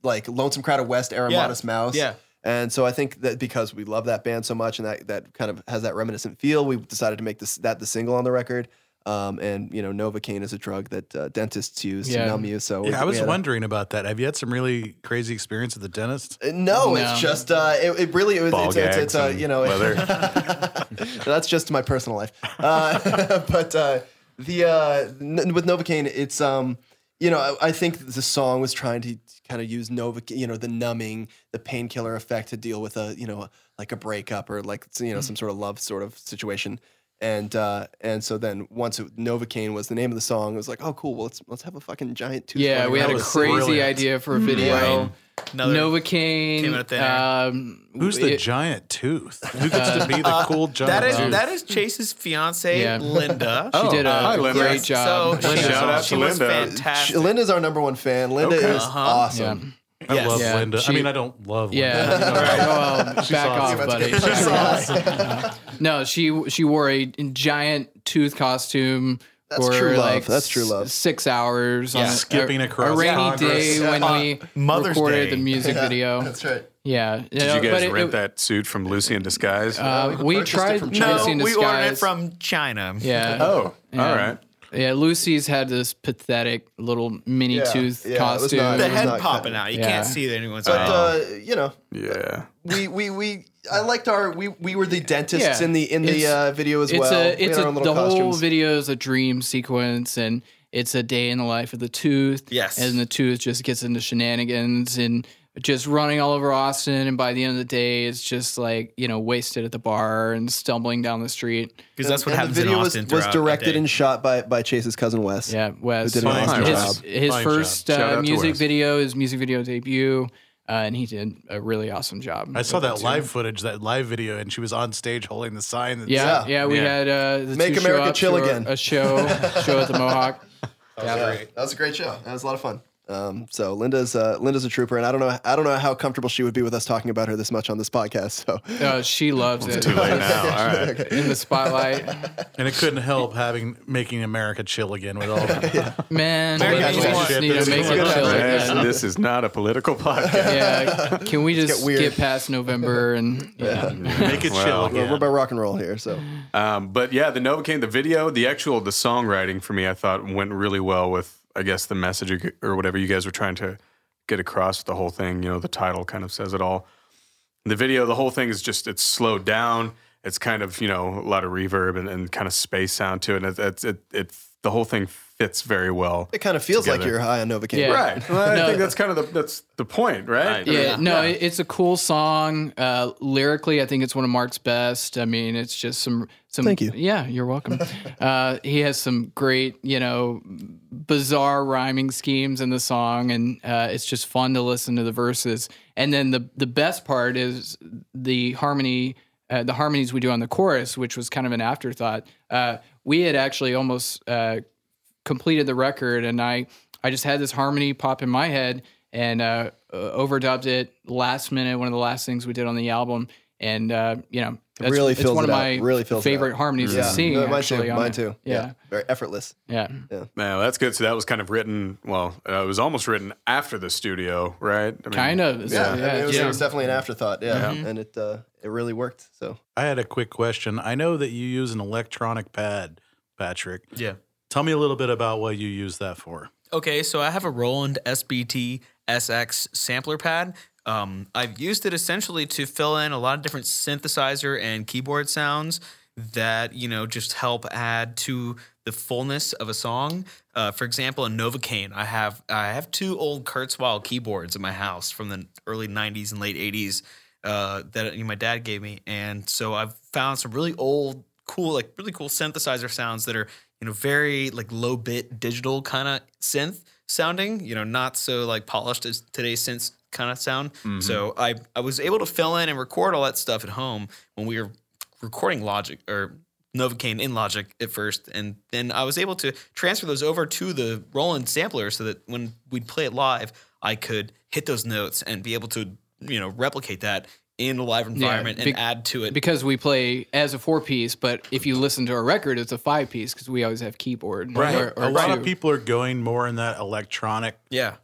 S3: like Lonesome Crowded West era
S4: Yeah.
S3: Modest Mouse.
S4: Yeah.
S3: And so I think that because we love that band so much and that that kind of has that reminiscent feel, we decided to make this that the single on the record. Um, and you know, Novocaine is a drug that uh, dentists use
S6: Yeah.
S3: to numb you. So we-
S2: Yeah, I was
S3: had a-
S2: wondering about that. Have you had some really crazy experience at the dentist?
S3: Uh, No,
S6: No.
S3: it's just uh, it, it really it was
S1: Ball
S3: it's, it's,
S1: gags
S3: it's uh, you know
S1: leather.
S3: that's just my personal life. Uh, but uh, the uh, n- with Novocaine, it's um you know I, I think the song was trying to kind of use Novocaine, you know, the numbing, the painkiller effect to deal with a you know like a breakup or like you know mm. some sort of love sort of situation. And uh, and so then once it, Novocaine was the name of the song, it was like, oh cool, well let's let's have a fucking giant tooth.
S6: Yeah, we had a crazy
S2: brilliant.
S6: idea for a video.
S4: Another
S6: Novocaine.
S4: came out of thin air.
S6: Um,
S2: Who's the
S6: it-
S2: giant tooth? Who gets to be the cool giant
S4: That is
S2: tooth?
S4: that is Chase's fiance,
S6: Yeah.
S4: Linda.
S6: She did a
S1: hi, Linda.
S6: great job.
S4: So
S6: She
S4: she,
S1: Shout out
S4: she
S1: to
S4: was
S1: Linda.
S4: fantastic.
S3: Linda's our number one fan. Linda
S1: Okay.
S3: is
S4: Uh-huh.
S3: awesome.
S2: I
S4: Yes.
S2: love
S6: Yeah,
S2: Linda.
S6: she-
S2: I mean, I don't love Linda.
S6: Yeah. well, back off, buddy.
S3: She's awesome.
S6: No, she she wore a giant tooth costume
S3: That's
S6: for
S3: true love.
S6: like
S3: That's true love.
S6: Six hours, on a-
S2: Skipping
S6: a,
S2: across
S6: a rainy
S2: Congress.
S6: day when
S4: Uh,
S6: we
S4: Mother's
S6: recorded
S4: Day.
S6: the music video.
S3: That's right.
S6: Yeah,
S1: Did you guys rent that suit from Lucy in Disguise?
S6: Uh,
S3: we
S6: we
S3: purchased it
S6: tried
S3: from
S6: China.
S4: no,
S6: in
S4: we ordered it from China.
S6: Yeah.
S1: oh,
S6: Yeah.
S1: all right.
S6: Yeah, Lucy's had this pathetic little mini
S3: Yeah,
S6: tooth
S3: yeah, it was
S6: costume.
S3: not-
S4: The
S3: it was
S4: head
S3: not
S4: popping
S3: cut.
S4: out. You
S6: Yeah.
S4: can't see that anyone's
S3: But
S4: eye.
S3: uh, you know,
S1: Yeah.
S3: we we we I liked our we we were the dentists
S6: Yeah.
S3: in the in the
S6: It's-
S3: uh, video as
S6: it's
S3: well.
S6: a
S3: We
S6: it's
S3: had
S6: a
S3: our
S6: the
S3: little
S6: whole
S3: costumes.
S6: video is a dream sequence and it's a day in the life of the tooth.
S4: Yes.
S6: and the tooth just gets into shenanigans and just running all over Austin. And by the end of the day, it's just like you know wasted at the bar and stumbling down the street.
S4: Because that's what
S3: And
S4: happens
S3: the video
S4: in
S3: was,
S4: Austin.
S3: was
S4: throughout the
S3: directed and shot by by Chase's cousin Wes.
S6: Yeah, Wes.
S3: Who did an
S2: awesome
S6: his
S3: job.
S6: his
S2: Fine
S6: first
S1: job.
S6: Uh, music video, his music video debut, uh, and he did a really awesome job.
S2: I saw
S6: with it,
S2: that
S6: too.
S2: live footage, that live video, and she was on stage holding the sign. That
S6: Yeah,
S3: Yeah.
S6: yeah, we
S2: Yeah.
S6: had uh, the
S3: Make
S6: two
S3: America
S6: up
S3: chill again.
S6: A show, show at the Mohawk.
S3: That was, Yeah, that was a great show. That was a lot of fun. Um, so Linda's uh, Linda's a trooper, and I don't know I don't know how comfortable she would be with us talking about her this much on this podcast. So
S6: Uh, she loves it.
S1: Too late now. All right.
S6: In the spotlight,
S2: and it couldn't help having making America chill again with all that.
S6: man.
S4: America
S6: just
S2: more-
S6: need to make it chill.
S1: This,
S6: again.
S1: this is not a political podcast.
S6: Yeah, can we just
S3: get
S6: past November and yeah.
S2: Make it
S1: Well,
S2: chill
S3: we're,
S2: again.
S3: we're by rock and roll here. So
S1: Um, but yeah, the Novocaine, the video, the actual, the songwriting for me, I thought went really well with, I guess, the message or- whatever you guys were trying to get across with the whole thing. You know, the title kind of says it all. The video, the whole thing is just, it's slowed down. It's kind of, you know, a lot of reverb and, and kind of space sound to it. And it, it, it, it, the whole thing fits very well.
S3: it kind of feels like you're high on Novocaine.
S6: Yeah.
S1: Right. Well, I
S6: No.
S1: think that's kind of the, that's the point, right?
S6: Yeah, no, it- it's a cool song. Uh, lyrically, I think it's one of Mark's best. I mean, it's just some some.
S3: Thank you.
S6: Yeah, you're welcome. uh, he has some great, you know, bizarre rhyming schemes in the song, and uh, it's just fun to listen to the verses. And then the the best part is the harmony. Uh, the harmonies we do on the chorus, which was kind of an afterthought. Uh, we had actually almost uh, completed the record and I I just had this harmony pop in my head and uh, uh, overdubbed it last minute one of the last things we did on the album and uh, you know that's,
S3: really
S6: it's
S3: fills
S6: one
S3: it
S6: of
S3: out.
S6: my
S3: Really fills
S6: favorite harmonies
S3: Yeah,
S6: to sing
S3: No, mine
S6: actually
S3: too. Mine too.
S6: yeah
S3: very effortless.
S6: yeah,
S1: No, that's good. So that was kind of written, well, uh, it was almost written after the studio, right? I mean,
S6: kind of
S3: Yeah, I mean, it, was,
S6: yeah.
S3: it was definitely an afterthought. Yeah, and it uh, it really worked. So
S2: I had a quick question. I know that you use an electronic pad, Patrick.
S4: Yeah.
S2: Tell me a little bit about what you use that for.
S4: Okay, so I have a Roland SBT SX sampler pad. Um, I've used it essentially to fill in a lot of different synthesizer and keyboard sounds that you know just help add to the fullness of a song. Uh, for example, in Novocaine, I have I have two old Kurzweil keyboards in my house from the early '90s and late '80s uh, that my dad gave me, and so I've found some really old, cool, like really cool synthesizer sounds that are you know very like low bit digital kind of synth sounding. You know, not so like polished as today's synth kind of sound. Mm-hmm. So I I was able to fill in and record all that stuff at home when we were recording Logic or Novocaine in Logic at first, and then I was able to transfer those over to the Roland sampler so that when we'd play it live, I could hit those notes and be able to you know replicate that in a live environment
S6: be-
S4: and add to it.
S6: because we play as a four piece but if you listen to a record it's a five piece because we always have keyboard or, or
S2: a lot
S6: two.
S2: of people are going more in that electronic
S4: yeah.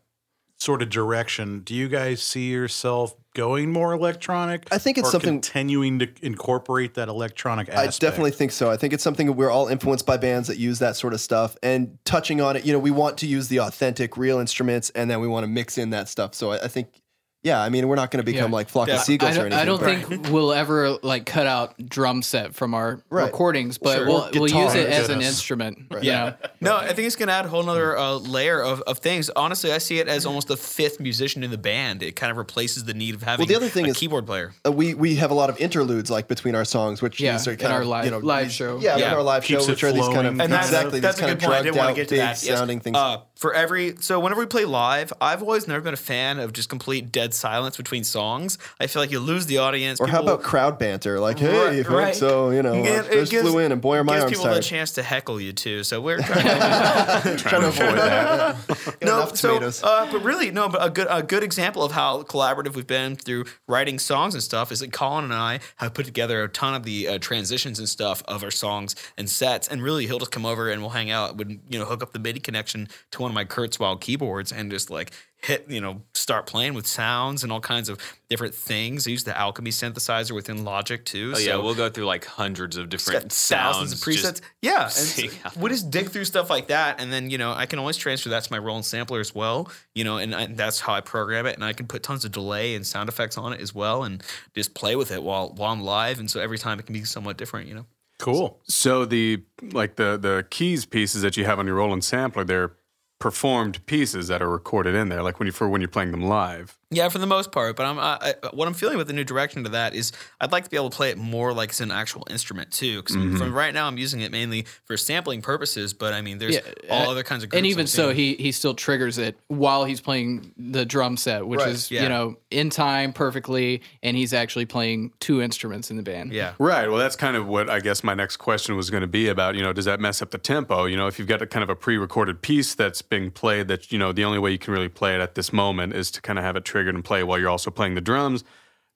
S2: sort of direction. Do you guys see yourself going more electronic?
S3: I think it's
S2: or
S3: something-
S2: continuing to incorporate that electronic
S3: I definitely think so. I think it's something we're all influenced by bands that use that sort of stuff. And touching on it, you know, we want to use the authentic, real instruments, and then we want to mix in that stuff. So I, I think, yeah, I mean, we're not going to become
S6: Yeah.
S3: like flock
S4: Yeah.
S3: of
S6: I
S3: seagulls or
S6: don't,
S3: anything.
S6: I don't
S3: but-
S6: think we'll ever like cut out drum set from our
S3: Right.
S6: recordings, but
S3: Sure.
S6: we'll, we'll use
S3: guitar.
S6: it as an
S2: Goodness.
S6: instrument. You know?
S4: No, I think it's going to add a whole nother uh, layer of, of things. Honestly, I see it as almost the fifth musician in the band. It kind of replaces the need of having
S3: the other thing
S4: a
S3: is-
S4: keyboard player.
S3: Uh, we we have a lot of interludes like between our songs, which
S6: Yeah,
S3: these are
S6: in
S3: kind
S6: our
S3: of
S6: live-
S3: you know,
S6: live
S3: these-
S6: show.
S3: Yeah,
S4: Yeah.
S3: in our live
S2: Keeps
S3: show,
S2: it
S3: which are these kind of
S2: flowing.
S4: And that's,
S3: exactly
S4: that's
S3: these
S4: a
S3: kind
S4: good
S3: of
S4: point. I
S3: drugged
S4: didn't want
S3: out,
S4: get to
S3: big
S4: that. Yes.
S3: sounding things.
S4: Uh, for every so whenever we play live, I've always never been a fan of just complete dead silence between songs. I feel like you lose the audience.
S3: or how about crowd banter? Like, hey,
S4: Right, right.
S3: so you know,
S4: Yeah,
S3: uh,
S4: it
S3: just
S4: gives-
S3: flew in, and boy, are my
S4: gives
S3: arms
S4: people
S3: tired.
S4: the chance to heckle you too. So we're trying to,
S1: Trying to avoid that.
S4: No,
S3: enough
S4: so,
S3: tomatoes.
S4: uh, but really, no, but a good a good example of how collaborative we've been through writing songs and stuff is that Colin and I have put together a ton of the uh, transitions and stuff of our songs and sets, and really he'll just come over and we'll hang out, would you know hook up the MIDI connection to one of my Kurzweil keyboards and just like hit you know start playing with sounds and all kinds of different things. I use the Alchemy synthesizer within Logic too.
S5: Oh yeah,
S4: so
S5: we'll go through like hundreds of different
S4: got
S5: sounds.
S4: thousands of presets. Yeah, and so
S5: how
S4: we just dig through stuff like that, and then you know I can always transfer that to my Roland sampler as well. You know, and, I, that's how I program it, and I can put tons of delay and sound effects on it as well, and just play with it while while I'm live. And so every time it can be somewhat different. You know.
S2: cool.
S1: So the like the the keys pieces that you have on your Roland sampler, they're performed pieces that are recorded in there, like when you for when you're playing them live.
S4: Yeah, for the most part. But I'm I, I, what I'm feeling with the new direction to that is I'd like to be able to play it more like it's an actual instrument too. Because
S6: Mm-hmm.
S4: from right now I'm using it mainly for sampling purposes. But I mean, there's
S6: Yeah,
S4: all
S6: uh,
S4: other kinds of.
S6: and even so, he he still triggers it while he's playing the drum set, which
S3: Right.
S6: is
S4: Yeah.
S6: you know in time perfectly, and he's actually playing two instruments in the band.
S4: yeah.
S1: Right. Well, that's kind of what I guess my next question was going to be about. You know, does that mess up the tempo? You know, if you've got a kind of a pre-recorded piece that's being played, that you know, the only way you can really play it at this moment is to kind of have it triggered and play while you're also playing the drums.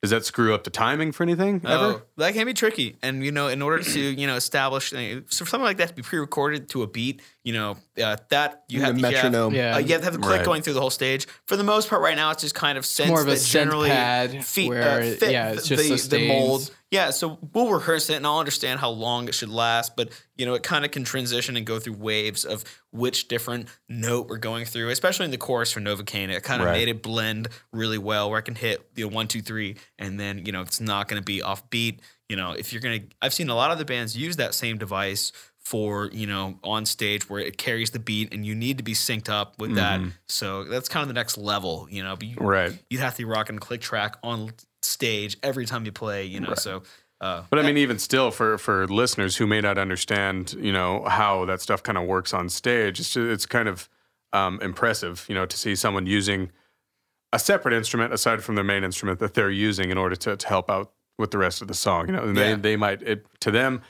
S1: Does that screw up the timing for anything ever?
S4: Oh, that can be tricky. And you know, in order to you know establish uh, so for something like that to be pre-recorded to a beat, you know, uh, that you
S3: The
S4: have to
S3: metronome.
S6: Yeah.
S4: Uh, you have to have the click
S1: Right.
S4: going through the whole stage. For the most part, right now, it's just kind of sense
S6: more of a
S4: that
S6: synth
S4: generally
S6: pad
S4: feet,
S6: where
S4: uh, fit
S6: yeah, it's
S4: the,
S6: just
S4: the, the mold. Yeah, so we'll rehearse it, and I'll understand how long it should last. But you know, it kind of can transition and go through waves of which different note we're going through, especially in the chorus for Novocaine. It kind of
S1: Right.
S4: made it blend really well, where I can hit you know one, two, three, and then you know it's not going to be off beat. You know, if you're gonna, I've seen a lot of the bands use that same device for you know on stage where it carries the beat, and you need to be synced up with that. So that's kind of the next level. You know, but you,
S1: Right.
S4: you'd have to be rocking click track on stage every time you play. You know, so. Uh,
S1: But I mean, even still, for for listeners who may not understand, you know, how that stuff kind of works on stage, it's just, it's kind of um, impressive, you know, to see someone using a separate instrument aside from their main instrument that they're using in order to, to help out with the rest of the song. You know, and they they might it to them,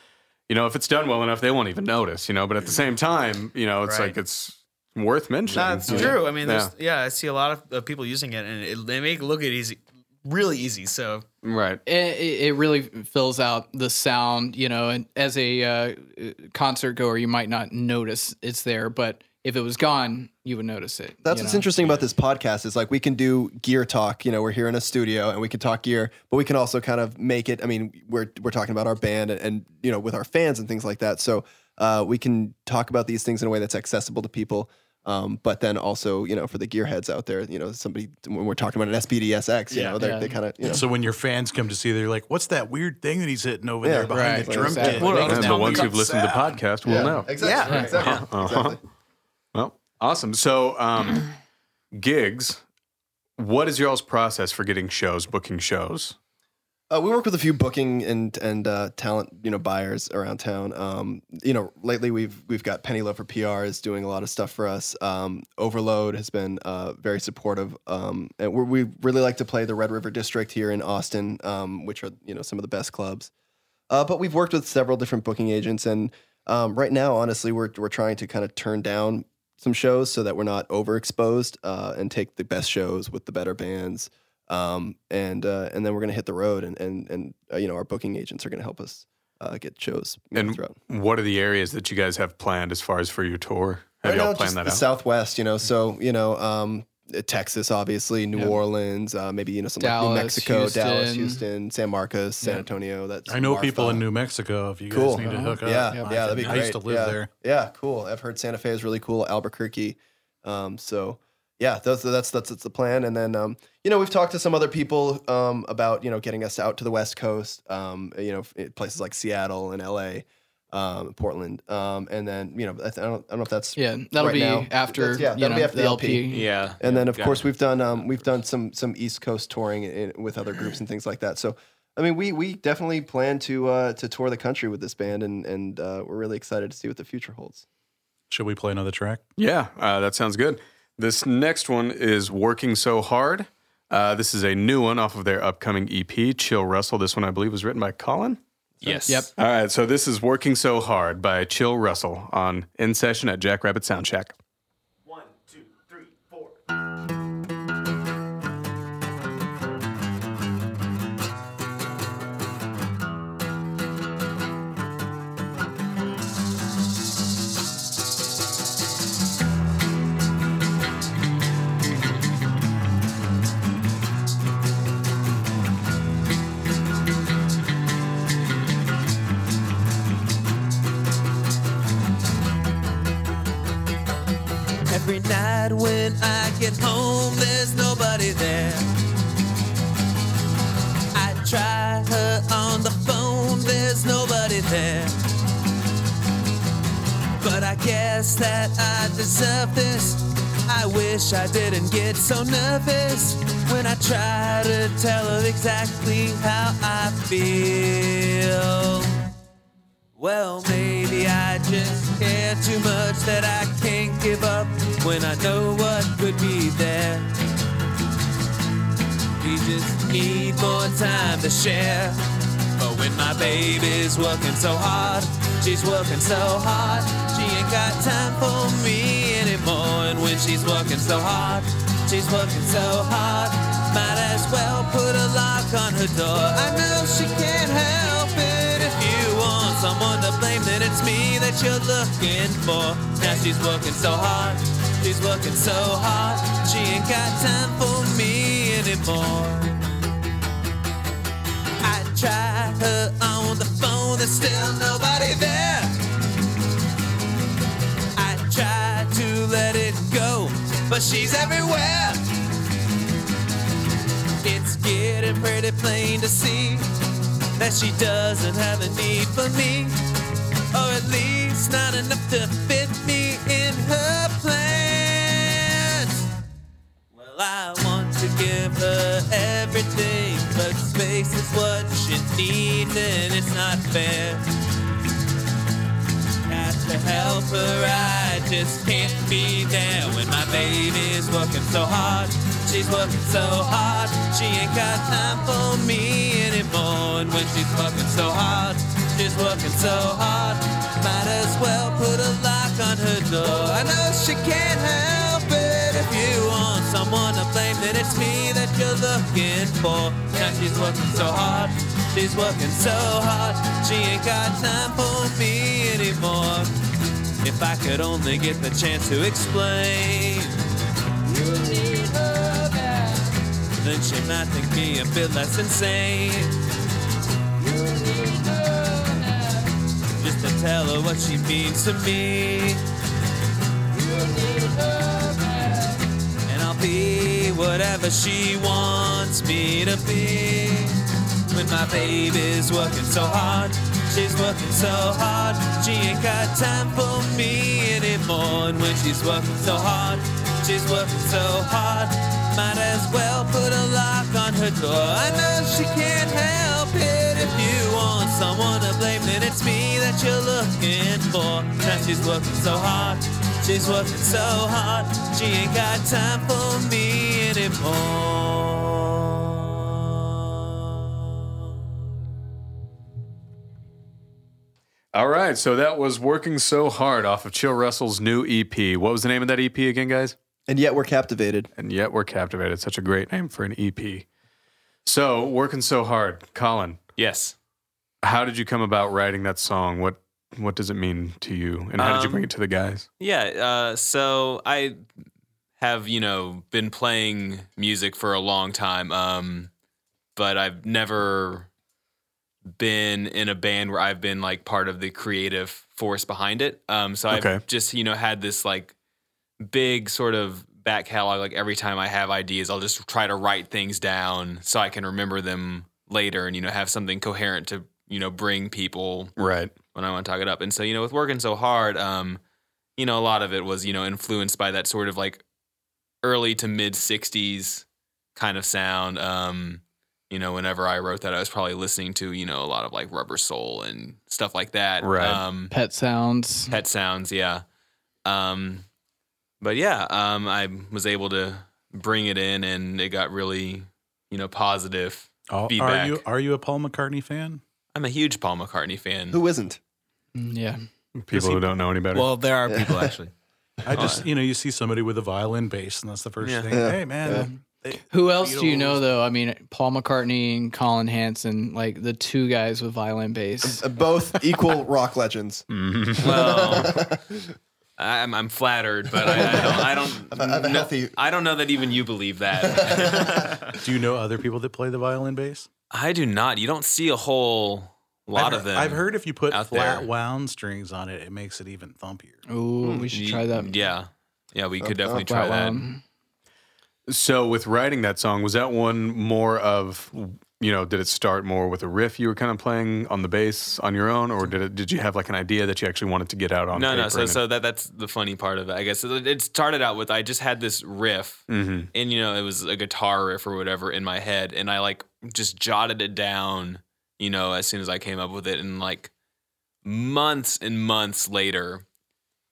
S1: you know, if it's done well enough, they won't even notice. You know, but at the same time, you know, it's
S4: Right.
S1: like it's worth mentioning.
S4: That's
S1: you know?
S4: true. I mean,
S1: Yeah.
S4: there's, yeah. I see a lot of uh, people using it, and it, they make it look it easy, really easy. So
S1: right.
S6: It, it it really fills out the sound, you know. And as a uh, concert goer, you might not notice it's there, but if it was gone, you would notice it.
S3: That's what's
S6: know?
S3: interesting about this podcast is like we can do gear talk. You know, we're here in a studio and we can talk gear, but we can also kind of make it. I mean, we're we're talking about our band and, and you know with our fans and things like that. So uh, we can talk about these things in a way that's accessible to people. Um, but then also, you know, for the gearheads out there, you know, somebody when we're talking about an SPDSX, you
S4: Yeah.
S3: know, they're,
S6: Yeah.
S3: they kind of, you know,
S2: So when your fans come to see, they're like, "What's that weird thing that he's hitting over
S3: Yeah,
S2: there behind
S6: right,
S2: the drum
S6: exactly.
S2: kit?"
S4: Well,
S1: And the ones who've listened to the podcast will know.
S3: exactly,
S4: Yeah.
S3: exactly,
S1: Uh-huh.
S3: exactly.
S1: Awesome. So, um, gigs. What is your all's process for getting shows, booking shows?
S3: Uh, we work with a few booking and and uh, talent, you know, buyers around town. Um, you know, lately we've we've got Penny Loafer PR is doing a lot of stuff for us. Um, Overload has been uh, very supportive, um, and we really like to play the Red River District here in Austin, um, which are you know some of the best clubs. Uh, but we've worked with several different booking agents, and um, right now, honestly, we're we're trying to kind of turn down some shows so that we're not overexposed uh, and take the best shows with the better bands um, and uh, and then we're gonna hit the road, and and and uh, you know our booking agents are gonna help us uh, get shows
S1: And
S3: throughout.
S1: what are the areas that you guys have planned as far as for your tour? Have
S3: Right
S1: y'all
S3: now,
S1: planned that
S3: the
S1: out?
S3: Southwest, you know. So you know, um, Texas, obviously, New Orleans, uh, maybe you know some like New
S6: Dallas,
S3: Mexico, Dallas,
S6: Houston.
S3: Houston, San Marcos, San Antonio. That's
S2: I know
S3: Marfa.
S2: people in New Mexico. If you guys
S3: Cool.
S2: need to hook up,
S3: Yeah,
S6: Yep.
S3: yeah, that'd be
S2: I
S3: great.
S2: used to live
S3: yeah.
S2: there.
S3: Yeah, cool. I've heard Santa Fe is really cool. Albuquerque. Um, so yeah, that's that's that's that's the plan. And then um, you know we've talked to some other people um, about you know getting us out to the West Coast. Um, you know places like Seattle and L.A. Um, Portland, um, and then you know I, th- I don't I don't know if that's
S6: Yeah, that'll
S3: right
S6: be
S3: now.
S6: after
S3: That's- yeah, that'll
S6: know,
S3: be after
S6: the LP.
S5: Yeah.
S3: and then of
S5: Got
S3: course
S5: it.
S3: we've done um, we've done some some East Coast touring in, with other groups and things like that. So I mean we we definitely plan to uh, to tour the country with this band and and uh, we're really excited to see what the future holds.
S2: Should we play another track?
S1: Yeah, uh, that sounds good. This next one is Working So Hard. Uh, this is a new one off of their upcoming EP, Chill Russell. This one, I believe, was written by Colin.
S5: Yes.
S6: Yep.
S1: All right, so this is Working So Hard by Chill Russell on In Session at Jackrabbit Sound
S8: Night when I get home, there's nobody there. I try her on the phone, there's nobody there. But I guess that I deserve this. I wish I didn't get so nervous when I try to tell her exactly how I feel. Well, maybe I just care too much that I can't give up when I know what could be there. We just need more time to share. But when my baby's working so hard, she's working so hard, she ain't got time for me anymore. And when she's working so hard, she's working so hard, might as well put a lock on her door. I know she can't help it if you want someone to blame, then it's me that you're looking for. Now she's working so hard, she's working so hard, she ain't got time for me anymore. I try her on the phone, there's still nobody there. I try to let it go, but she's everywhere. It's getting pretty plain to see that she doesn't have a need for me, or at least not enough to fit me in her plans. I want to give her everything, but space is what she needs, and it's not fair. Got to help her, I just can't be there when my baby's working so hard. She's working so hard, she ain't got time for me anymore. And when she's working so hard, she's working so hard, might as well put a lock on her door. I know she can't help if you want someone to blame, then it's me that you're looking for. Now she's working so hard, she's working so hard, she ain't got time for me anymore. If I could only get the chance to explain. Then she might think me a bit less insane. Just to tell her what she means to me. And I'll be whatever she wants me to be. When my baby's working so hard, she's working so hard, she ain't got time for me anymore. And when she's working so hard, she's working so hard, might as well put a lock on her door. I know she can't help it if you want someone to blame, then it's me that you're looking for. Now she's working so hard, she's working so hard, she ain't got time for me anymore.
S1: All right, so that was Working So Hard off of Chill Russell's new EP. What was the name of that EP again, guys?
S3: And yet we're captivated.
S1: And yet we're captivated. Such a great name for an EP. So, Working So Hard, Colin,
S5: Yes.
S1: how did you come about writing that song? What what does it mean to you? And how did you
S5: Um,
S1: bring it to the guys?
S5: Yeah. Uh, so I have you know been playing music for a long time, um, but I've never been in a band where I've been like part of the creative force behind it. Um, so I've
S1: Okay.
S5: just you know had this like big sort of back catalog. Like every time I have ideas, I'll just try to write things down so I can remember them later, and you know have something coherent to you know bring people
S1: Right.
S5: When I want to talk it up. And so, you know, with working so hard, um, you know, a lot of it was, you know, influenced by that sort of like early to mid 60s kind of sound. Um, you know, whenever I wrote that, I was probably listening to, you know, a lot of like Rubber Soul and stuff like that.
S1: Right.
S5: Um,
S6: Pet sounds.
S5: pet sounds, yeah. Um, but yeah, um, I was able to bring it in and it got really, you know, positive
S2: Oh, are you are you a Paul McCartney fan?
S5: I'm a huge Paul McCartney fan.
S3: Who isn't?
S6: Mm, Yeah.
S1: People who don't know any better.
S4: Well, there are people actually.
S2: I just you know you see somebody with a violin bass and that's the first
S5: Yeah.
S2: thing.
S3: Yeah.
S2: Hey man, they-
S6: Who else do you know though? I mean, Paul McCartney and Colin Hanson, like the two guys with violin bass.
S3: Uh, Both equal rock legends.
S5: Well, I'm, I'm flattered, but I, I don't. I don't,
S3: I have a
S5: know-
S3: healthy-
S5: I don't know that even you believe that.
S2: do you know other people that play the violin bass?
S5: I do not. You don't see a whole lot
S2: I've,
S5: of them.
S2: I've heard if you put
S5: out
S2: flat
S5: there.
S2: wound strings on it, it makes it even thumpier.
S6: Ooh, we should try that.
S5: Yeah, yeah, we could definitely try that.
S6: wound.
S1: So with writing that song, was that one more of you know, did it start more with a riff you were kind of playing on the bass on your own, or did it did you have like an idea that you actually wanted to get out on?
S5: No, no. So, so that that's the funny part of it. I guess it, it started out with I just had this riff,
S1: Mhm.
S5: and you know, it was a guitar riff or whatever in my head, and I like just jotted it down. You know, as soon as I came up with it, and like months and months later,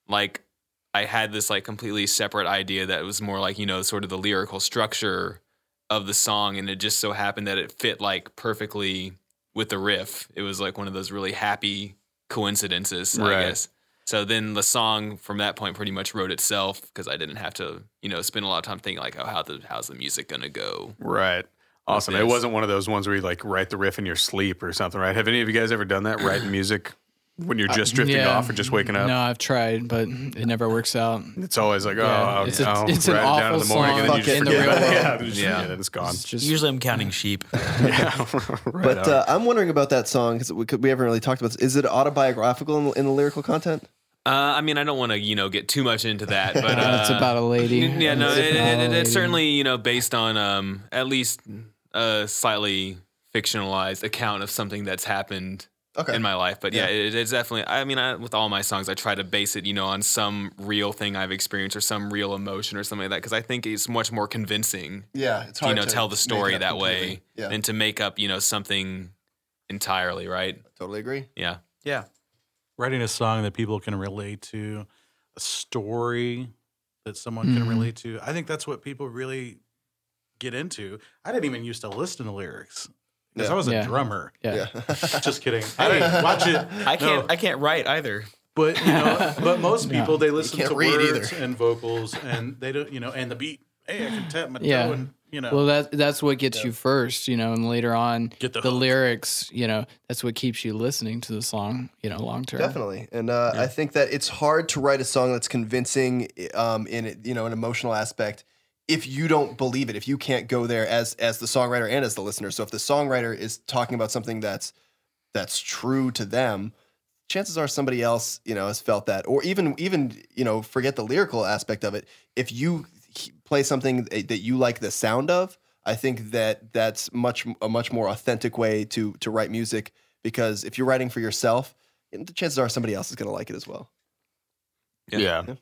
S5: like I had this like completely separate idea that was more like you know, sort of the lyrical structure of the song, and it just so happened that it fit like perfectly with the riff. It was like one of those really happy coincidences,
S1: Right.
S5: I guess. So then the song from that point pretty much wrote itself because I didn't have to, you know, spend a lot of time thinking like, oh, how the how's the music gonna go?
S1: Right. Awesome. It wasn't one of those ones where you like write the riff in your sleep or something, right? Have any of you guys ever done that? Writing music when you're just drifting
S6: Yeah.
S1: off or just waking up?
S6: No, I've tried, but it never works out.
S1: It's always like, oh,
S6: Yeah,
S1: oh,
S6: it's a-
S1: oh,
S6: it's an
S1: write it down in the
S6: awful
S1: morning and then you
S6: song
S1: just
S6: in the real world.
S1: Yeah, just
S5: Yeah.
S1: forget it. It's gone.
S6: It's just
S4: Usually I'm counting sheep.
S1: yeah, right
S3: But uh, I'm wondering about that song because we, we haven't really talked about this. Is it autobiographical in, the- in the lyrical content?
S5: Uh, I mean, I don't want to, you know, get too much into that, but uh,
S6: it's about a lady.
S5: Yeah, no,
S6: It's
S5: it, it, it, it's certainly you know based on um at least a slightly fictionalized account of something that's happened
S3: Okay.
S5: in my life. But yeah, it, it's definitely. I mean, I, with all my songs, I try to base it, you know, on some real thing I've experienced or some real emotion or something like that, because I think it's much more convincing
S3: yeah, it's
S5: to you know tell the story that way
S3: way. Yeah,
S5: than to make up you know something entirely. Right?
S3: totally agree.
S5: Yeah.
S4: Yeah.
S2: Writing a song that people can relate to, a story that someone can
S6: Mhm.
S2: relate to. I think that's what people really get into. I didn't even used to listen to lyrics because
S3: Yeah.
S2: I was a
S6: Yeah.
S2: drummer.
S6: Yeah.
S2: Just kidding. Hey, watch it.
S4: I can't.
S2: No.
S4: I can't write either.
S2: But you know, but most people they listen to
S3: read
S2: words
S3: either.
S2: and vocals, and they don't, you know, and the beat. Hey, I can tap my
S6: Yeah.
S2: toe, and you know,
S6: Well, that that's what gets you first, you know, and later on,
S2: Get the
S6: the lyrics, you know, that's what keeps you listening to the song, you know, long term.
S3: Definitely, and uh, I think that it's hard to write a song that's convincing um, in it, you know an emotional aspect if you don't believe it. If you can't go there as as the songwriter and as the listener. So if the songwriter is talking about something that's that's true to them, chances are somebody else you know has felt that, or even even you know forget the lyrical aspect of it. If you play something that you like the sound of, I think that that's much a much more authentic way to to write music because if you're writing for yourself the chances are somebody else is going to like it as well.
S1: yeah.
S3: Yeah.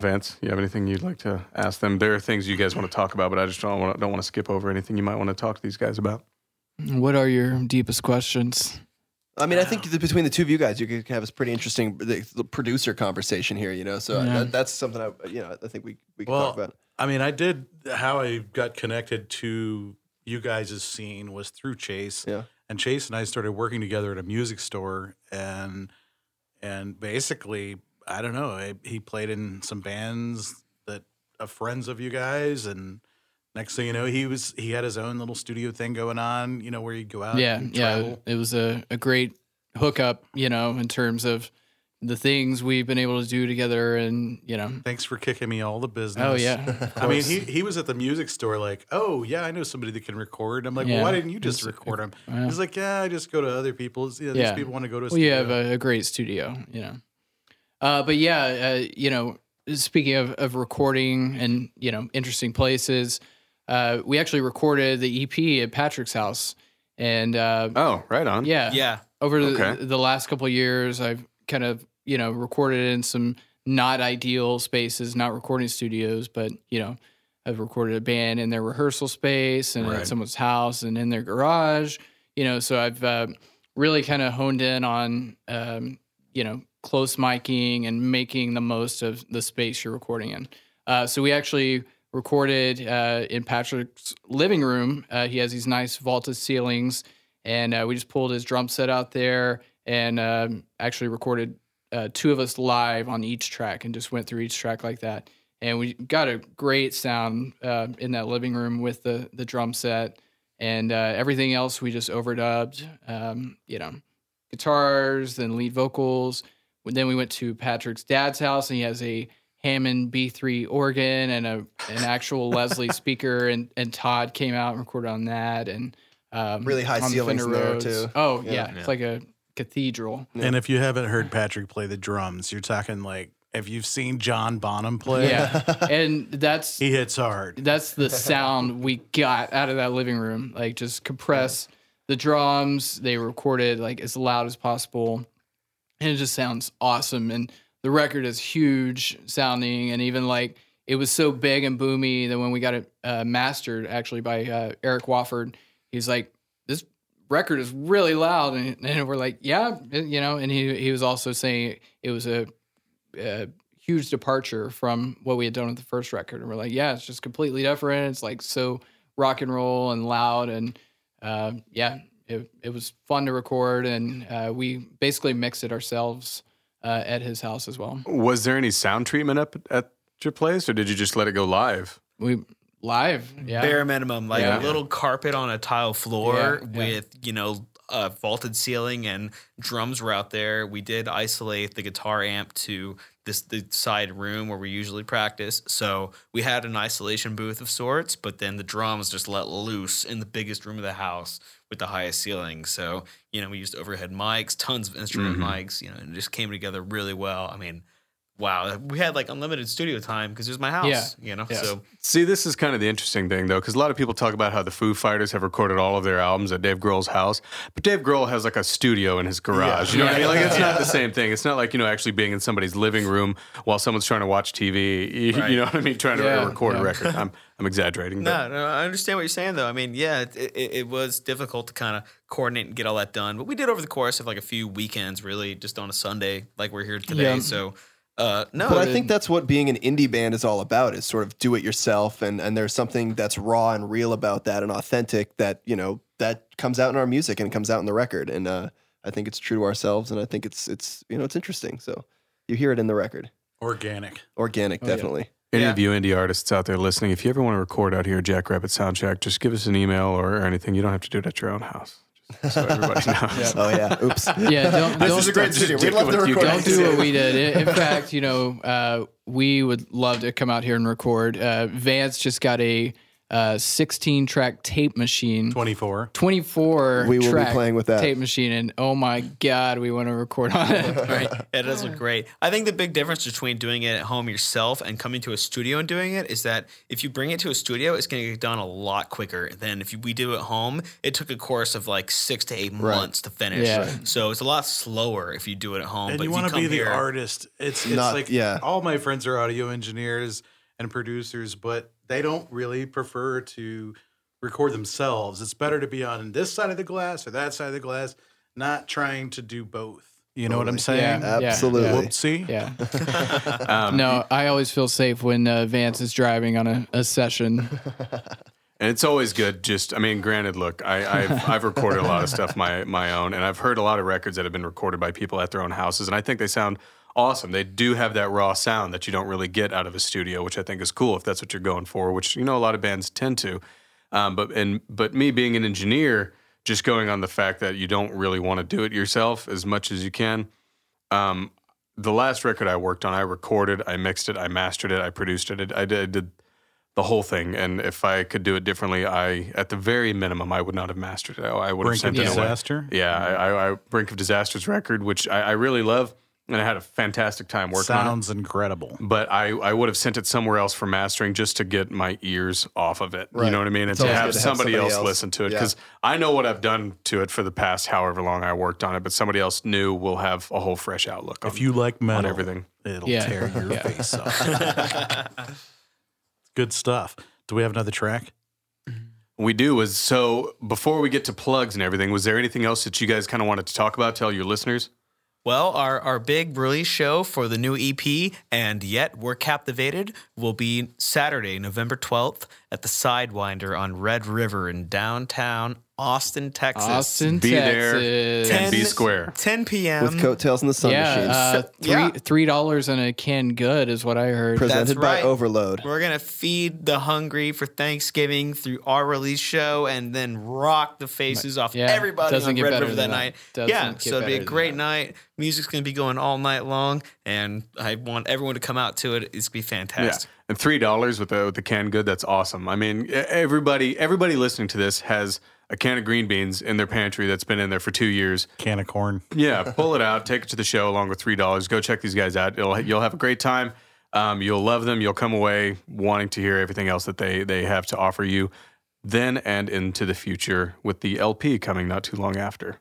S1: Vance, you have anything you'd like to ask them? There are things you guys want to talk about, but I just don't want to, don't want to skip over anything you might want to talk to these guys about.
S6: What are your deepest questions?
S3: I mean, I think that between the two of you guys, you could have a pretty interesting the- the producer conversation here. You know, so uh,
S6: Yeah.
S3: that, that's something I you know I think we we can
S2: Well,
S3: talk about.
S2: I mean, I did how I got connected to you guys' scene was through Chase.
S3: Yeah.
S2: And Chase and I started working together at a music store and and basically, I don't know, I, he played in some bands that are friends of you guys and next thing you know, he was he had his own little studio thing going on, you know, where you go out
S6: yeah, yeah. It was a, a great hookup, you know, in terms of the things we've been able to do together, and you know,
S2: Thanks for kicking me all the business.
S6: oh yeah,
S2: I mean, he, he was at the music store like, oh, yeah, I know somebody that can record. I'm like, well, why didn't you just record him? Uh, He's like, yeah, I just go to other people's. Yeah,
S6: Yeah.
S2: these people want to go to a
S6: well, you have a, a great studio, you know. Uh, but yeah, uh, you know, speaking of, of recording and you know interesting places, uh, we actually recorded the EP at Patrick's house, and uh,
S1: Oh, right on.
S6: yeah,
S4: Yeah.
S6: over the,
S1: Okay.
S6: the last couple of years, I've kind of you know recorded in some not ideal spaces, not recording studios, but you know. I've recorded a band in their rehearsal space and
S1: Right.
S6: at someone's house and in their garage, you know. So I've uh, really kind of honed in on, um, you know, close miking and making the most of the space you're recording in. Uh, so we actually recorded uh, in Patrick's living room. Uh, he has these nice vaulted ceilings, and uh, we just pulled his drum set out there and um, actually recorded uh, two of us live on each track and just went through each track like that. And we got a great sound uh, in that living room with the the drum set and uh, everything else we just overdubbed. Um, you know, guitars, then lead vocals. Then we went to Patrick's dad's house, and he has a Hammond B3 organ and a an actual Leslie speaker, and and Todd came out and recorded on that, and um,
S3: Really high
S6: on the
S3: ceilings there, too.
S6: Oh yeah,
S3: Yeah.
S6: it's like a cathedral.
S2: And if you haven't heard Patrick play the drums, you're talking like if you've seen John Bonham play,
S6: Yeah, and that's
S2: he hits hard.
S6: that's the sound we got out of that living room. Like just compress the drums. They recorded like as loud as possible, and it just sounds awesome. And the record is huge sounding, and even like it was so big and boomy that when we got it uh, mastered, actually by uh, Erik Wofford, he's like, "This record is really loud," and, and we're like, "Yeah," you know. And he he was also saying it was a a huge departure from what we had done with the first record. And we're like, yeah, it's just completely different. It's like so rock and roll and loud. And uh, yeah, it, it was fun to record. And uh, we basically mixed it ourselves uh, at his house as well.
S1: Was there any sound treatment up at your place, or did you just let it go live?
S6: We live. Yeah.
S4: bare minimum, like
S1: Yeah.
S4: a little carpet on a tile floor
S6: Yeah, yeah.
S4: with you know a vaulted ceiling and drums were out there. We did isolate the guitar amp to this the side room where we usually practice. So we had an isolation booth of sorts, but then the drums just let loose in the biggest room of the house with the highest ceiling. So you know we used overhead mics, tons of instrument mm-hmm. mics. You know, and it just came together really well. I mean. Wow, we had like unlimited studio time because it was my house,
S6: Yeah.
S4: you know.
S6: Yeah.
S4: So
S1: See, this is kind of the interesting thing, though, because a lot of people talk about how the Foo Fighters have recorded all of their albums at Dave Grohl's house, but Dave Grohl has like a studio in his garage. You know what I mean? Like it's not the same thing. It's not like you know actually being in somebody's living room while someone's trying to watch TV. You,
S4: Right.
S1: you know what I mean? Trying to record
S6: yeah.
S1: a record. I'm I'm exaggerating. But
S4: No, no, I understand what you're saying though. I mean, yeah, it, it, it was difficult to kind of coordinate and get all that done, but we did over the course of like a few weekends, really, just on a Sunday, like we're here today.
S6: Yeah.
S4: So, uh, no,
S3: But I think that's what being an indie band is all about is sort of do it yourself and and there's something that's raw and real about that and authentic that, you know, that comes out in our music and comes out in the record. And uh, I think it's true to ourselves and I think it's it's you know, it's interesting. So you hear it in the record.
S2: Organic.
S3: Organic,
S6: Oh, yeah.
S3: definitely.
S1: any
S4: Yeah.
S1: of you indie artists out there listening, if you ever want to record out here at Jackrabbit Sound Shack, just give us an email or, or anything. You don't have to do it at your own house. Just so everybody knows.
S3: Oh yeah. Oops.
S6: Yeah. Don't,
S1: This
S6: don't,
S1: is
S3: a great
S1: just
S3: studio. We'd love to
S1: with
S3: record.
S6: Don't do what we did. In in fact, you know, uh, we would love to come out here and record. Uh, Vance just got a uh, 16 track tape machine.
S2: 24.
S6: 24
S3: We will be
S6: track
S3: playing with that.
S6: tape machine and oh my god we want to record on it
S4: right, it does look great. I think the big difference between doing it at home yourself and coming to a studio and doing it is that if you bring it to a studio, it's going to get done a lot quicker than if you, we do it at home. It took a course of like six to eight months to finish.
S6: Yeah.
S4: So it's a lot slower if you do it at home.
S2: And
S4: but
S2: you
S4: if
S2: want to
S4: come
S2: be the artist. It's it's
S3: Not-
S2: like
S3: yeah.
S2: all my friends are audio engineers and producers, but they don't really prefer to record themselves. It's better to be on this side of the glass or that side of the glass, not trying to do both. You know what I'm saying?
S6: Yeah.
S3: Absolutely.
S2: Whoopsie.
S6: yeah
S1: Um,
S6: no i always feel safe when uh, vance is driving on a, a session
S1: And it's always good. Just, I mean, granted, look, I, I've I've recorded a lot of stuff my my own, and I've heard a lot of records that have been recorded by people at their own houses, and I think they sound awesome. They do have that raw sound that you don't really get out of a studio, which I think is cool if that's what you're going for. Which you know a lot of bands tend to. Um, but and but me being an engineer, just going on the fact that you don't really want to do it yourself as much as you can. Um, the last record I worked on, I recorded, I mixed it, I mastered it, I produced it. I did, I did the whole thing. And if I could do it differently, I, at the very minimum, I would not have mastered it. I would
S2: Brink
S1: have
S2: of
S1: sent it away.
S2: disaster.
S1: Yeah, I, I, I Brink of Disaster's record, which I, I really love, and I had a fantastic time working on it.
S2: Sounds incredible.
S1: But I, I would have sent it somewhere else for mastering just to get my ears off of it. You know what I mean? And to have,
S3: to have
S1: somebody,
S3: somebody
S1: else,
S3: else.
S1: listen to it
S3: Yeah.
S1: because I know what I've done to it for the past however long I worked on it, but somebody else new will have a whole fresh outlook on
S2: If you like metal,
S1: everything.
S2: it'll
S6: Yeah.
S2: tear your
S6: Yeah.
S2: face off. Good stuff. Do we have another track?
S1: We do was so before we get to plugs and everything, was there anything else that you guys kind of wanted to talk about? Tell your listeners.
S4: Well, our, our big release show for the new EP, and yet we're captivated, will be Saturday, November 12th at the Sidewinder on Red River in downtown Austin, Texas.
S6: Austin,
S1: Be there
S6: Texas.
S1: and be square.
S4: 10 p.m.
S3: with coattails and the sun
S6: yeah,
S3: machines.
S6: uh, three
S4: yeah.
S6: three dollars and a can good is what I heard.
S3: presented
S4: that's
S3: by
S4: right.
S3: Overload.
S4: We're gonna feed the hungry for Thanksgiving through our release show, and then rock the faces off
S6: Yeah,
S4: everybody
S6: doesn't
S4: on
S6: get
S4: Red
S6: better
S4: River that
S6: than that.
S4: night.
S6: Doesn't
S4: yeah,
S6: get
S4: so it'll be a great night. Music's gonna be going all night long, and I want everyone to come out to it. It's gonna be
S1: Yeah,
S4: fantastic.
S1: and three dollars with the with the canned good. That's awesome. I mean, everybody everybody listening to this has a can of green beans in their pantry that's been in there for two years.
S2: Can of corn.
S1: Yeah, pull it out, take it to the show along with three dollars. Go check these guys out. It'll, you'll have a great time. Um, you'll love them. You'll come away wanting to hear everything else that they they have to offer you, then and into the future with the LP coming not too long after.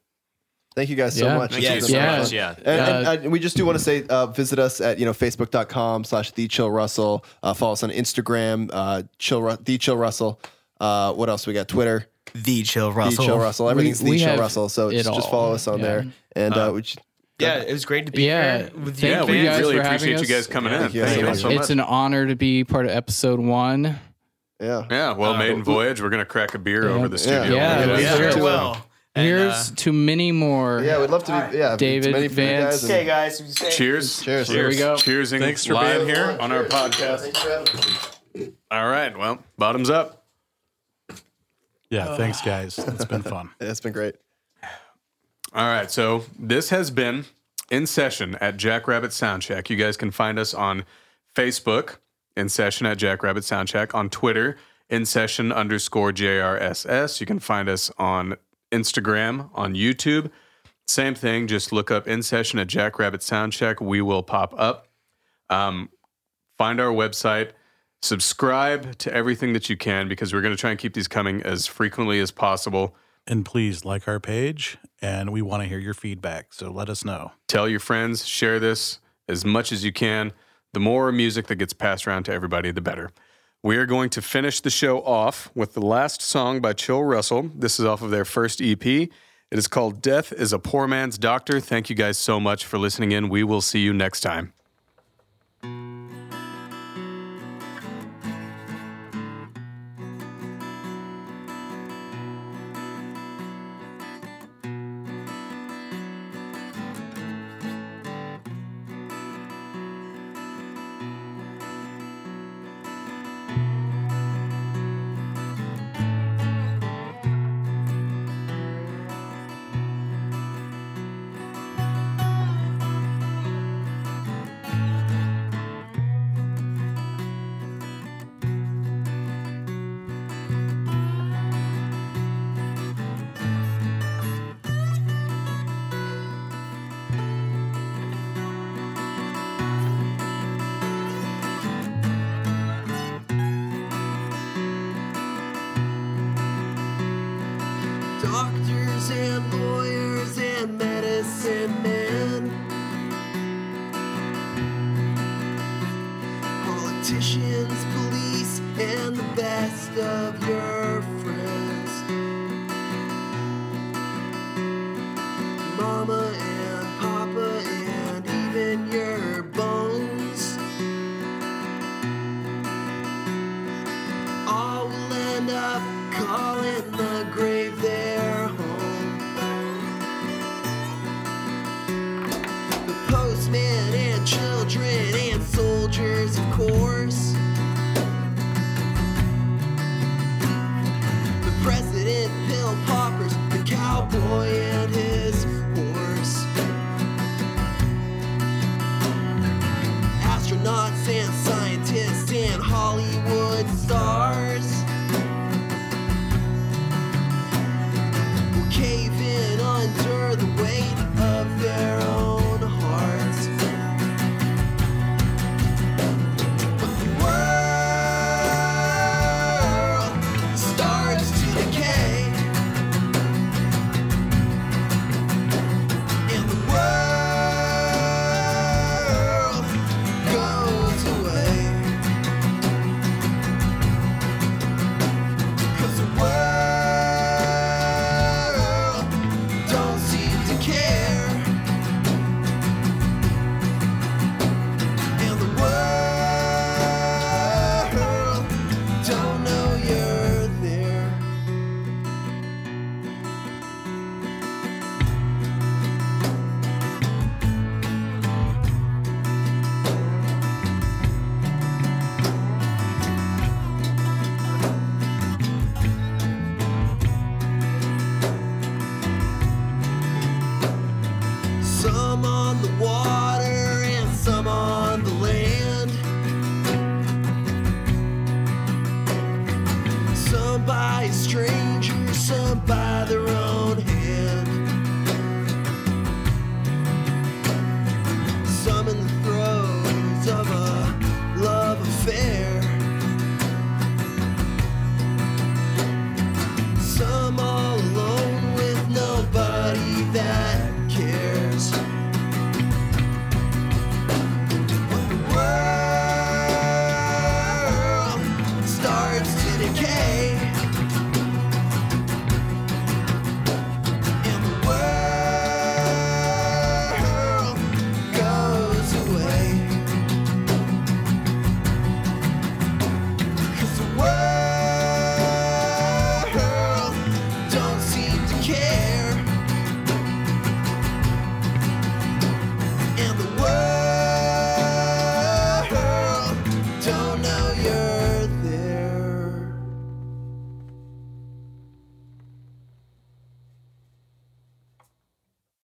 S3: Thank you guys so
S6: Yeah.
S3: much.
S5: Thank
S4: Yeah,
S5: you
S3: It's
S5: so
S3: been
S6: yeah.
S5: much. Yeah.
S3: And, and, and we just do want to say, uh, visit us at you know facebook.com slash the chill russell. Uh, follow us on Instagram, uh, chill Ru- the chill russell. Uh, what else we got? Twitter,
S4: The Chill Russell.
S3: the chill russell. Everything's
S6: we
S3: the chill russell. So just, just follow us on
S6: Yeah.
S3: there. And uh, we just,
S4: Yeah, it was great to be
S6: Yeah,
S4: here with
S6: thank
S1: Yeah, we
S6: you guys
S1: really appreciate you guys coming in.
S3: Thank you
S1: Thank
S3: so much.
S6: it's an honor to be part of episode one.
S3: yeah.
S1: Yeah, well, maiden voyage. We're gonna crack a beer over the studio.
S6: Yeah,
S1: We're gonna
S6: let's
S1: get
S6: do
S1: it.
S6: it.
S4: sure will. And,
S6: Here's
S4: uh,
S6: to many more.
S3: Yeah, we'd love to be. Yeah,
S6: David,
S3: many for
S6: Vance.
S3: guys,
S4: okay, guys.
S1: Cheers.
S3: Cheers.
S6: Here we go.
S1: Cheers.
S2: Thanks for being
S1: here on our podcast. All right. Well, bottoms up.
S2: Yeah, thanks, guys. It's been fun.
S3: It's been great.
S1: All right. So this has been in session at Jackrabbit Sound Shack. You guys can find us on Facebook in session at Jackrabbit Sound Shack, on Twitter in session underscore JRSS. You can find us on Instagram, on YouTube. Same thing. Just look up in session at Jackrabbit Sound Shack. We will pop up. Um, find our website. Subscribe to everything that you can because we're going to try and keep these coming as frequently as possible.
S2: And please like our page, and we want to hear your feedback. So let us know.
S1: tell your friends, share this as much as you can. The more music that gets passed around to everybody, the better. We are going to finish the show off with the last song by Chill Russell. This is off of their first EP. It is called Death is a Poor Man's Doctor. Thank you guys so much for listening in. We will see you next time.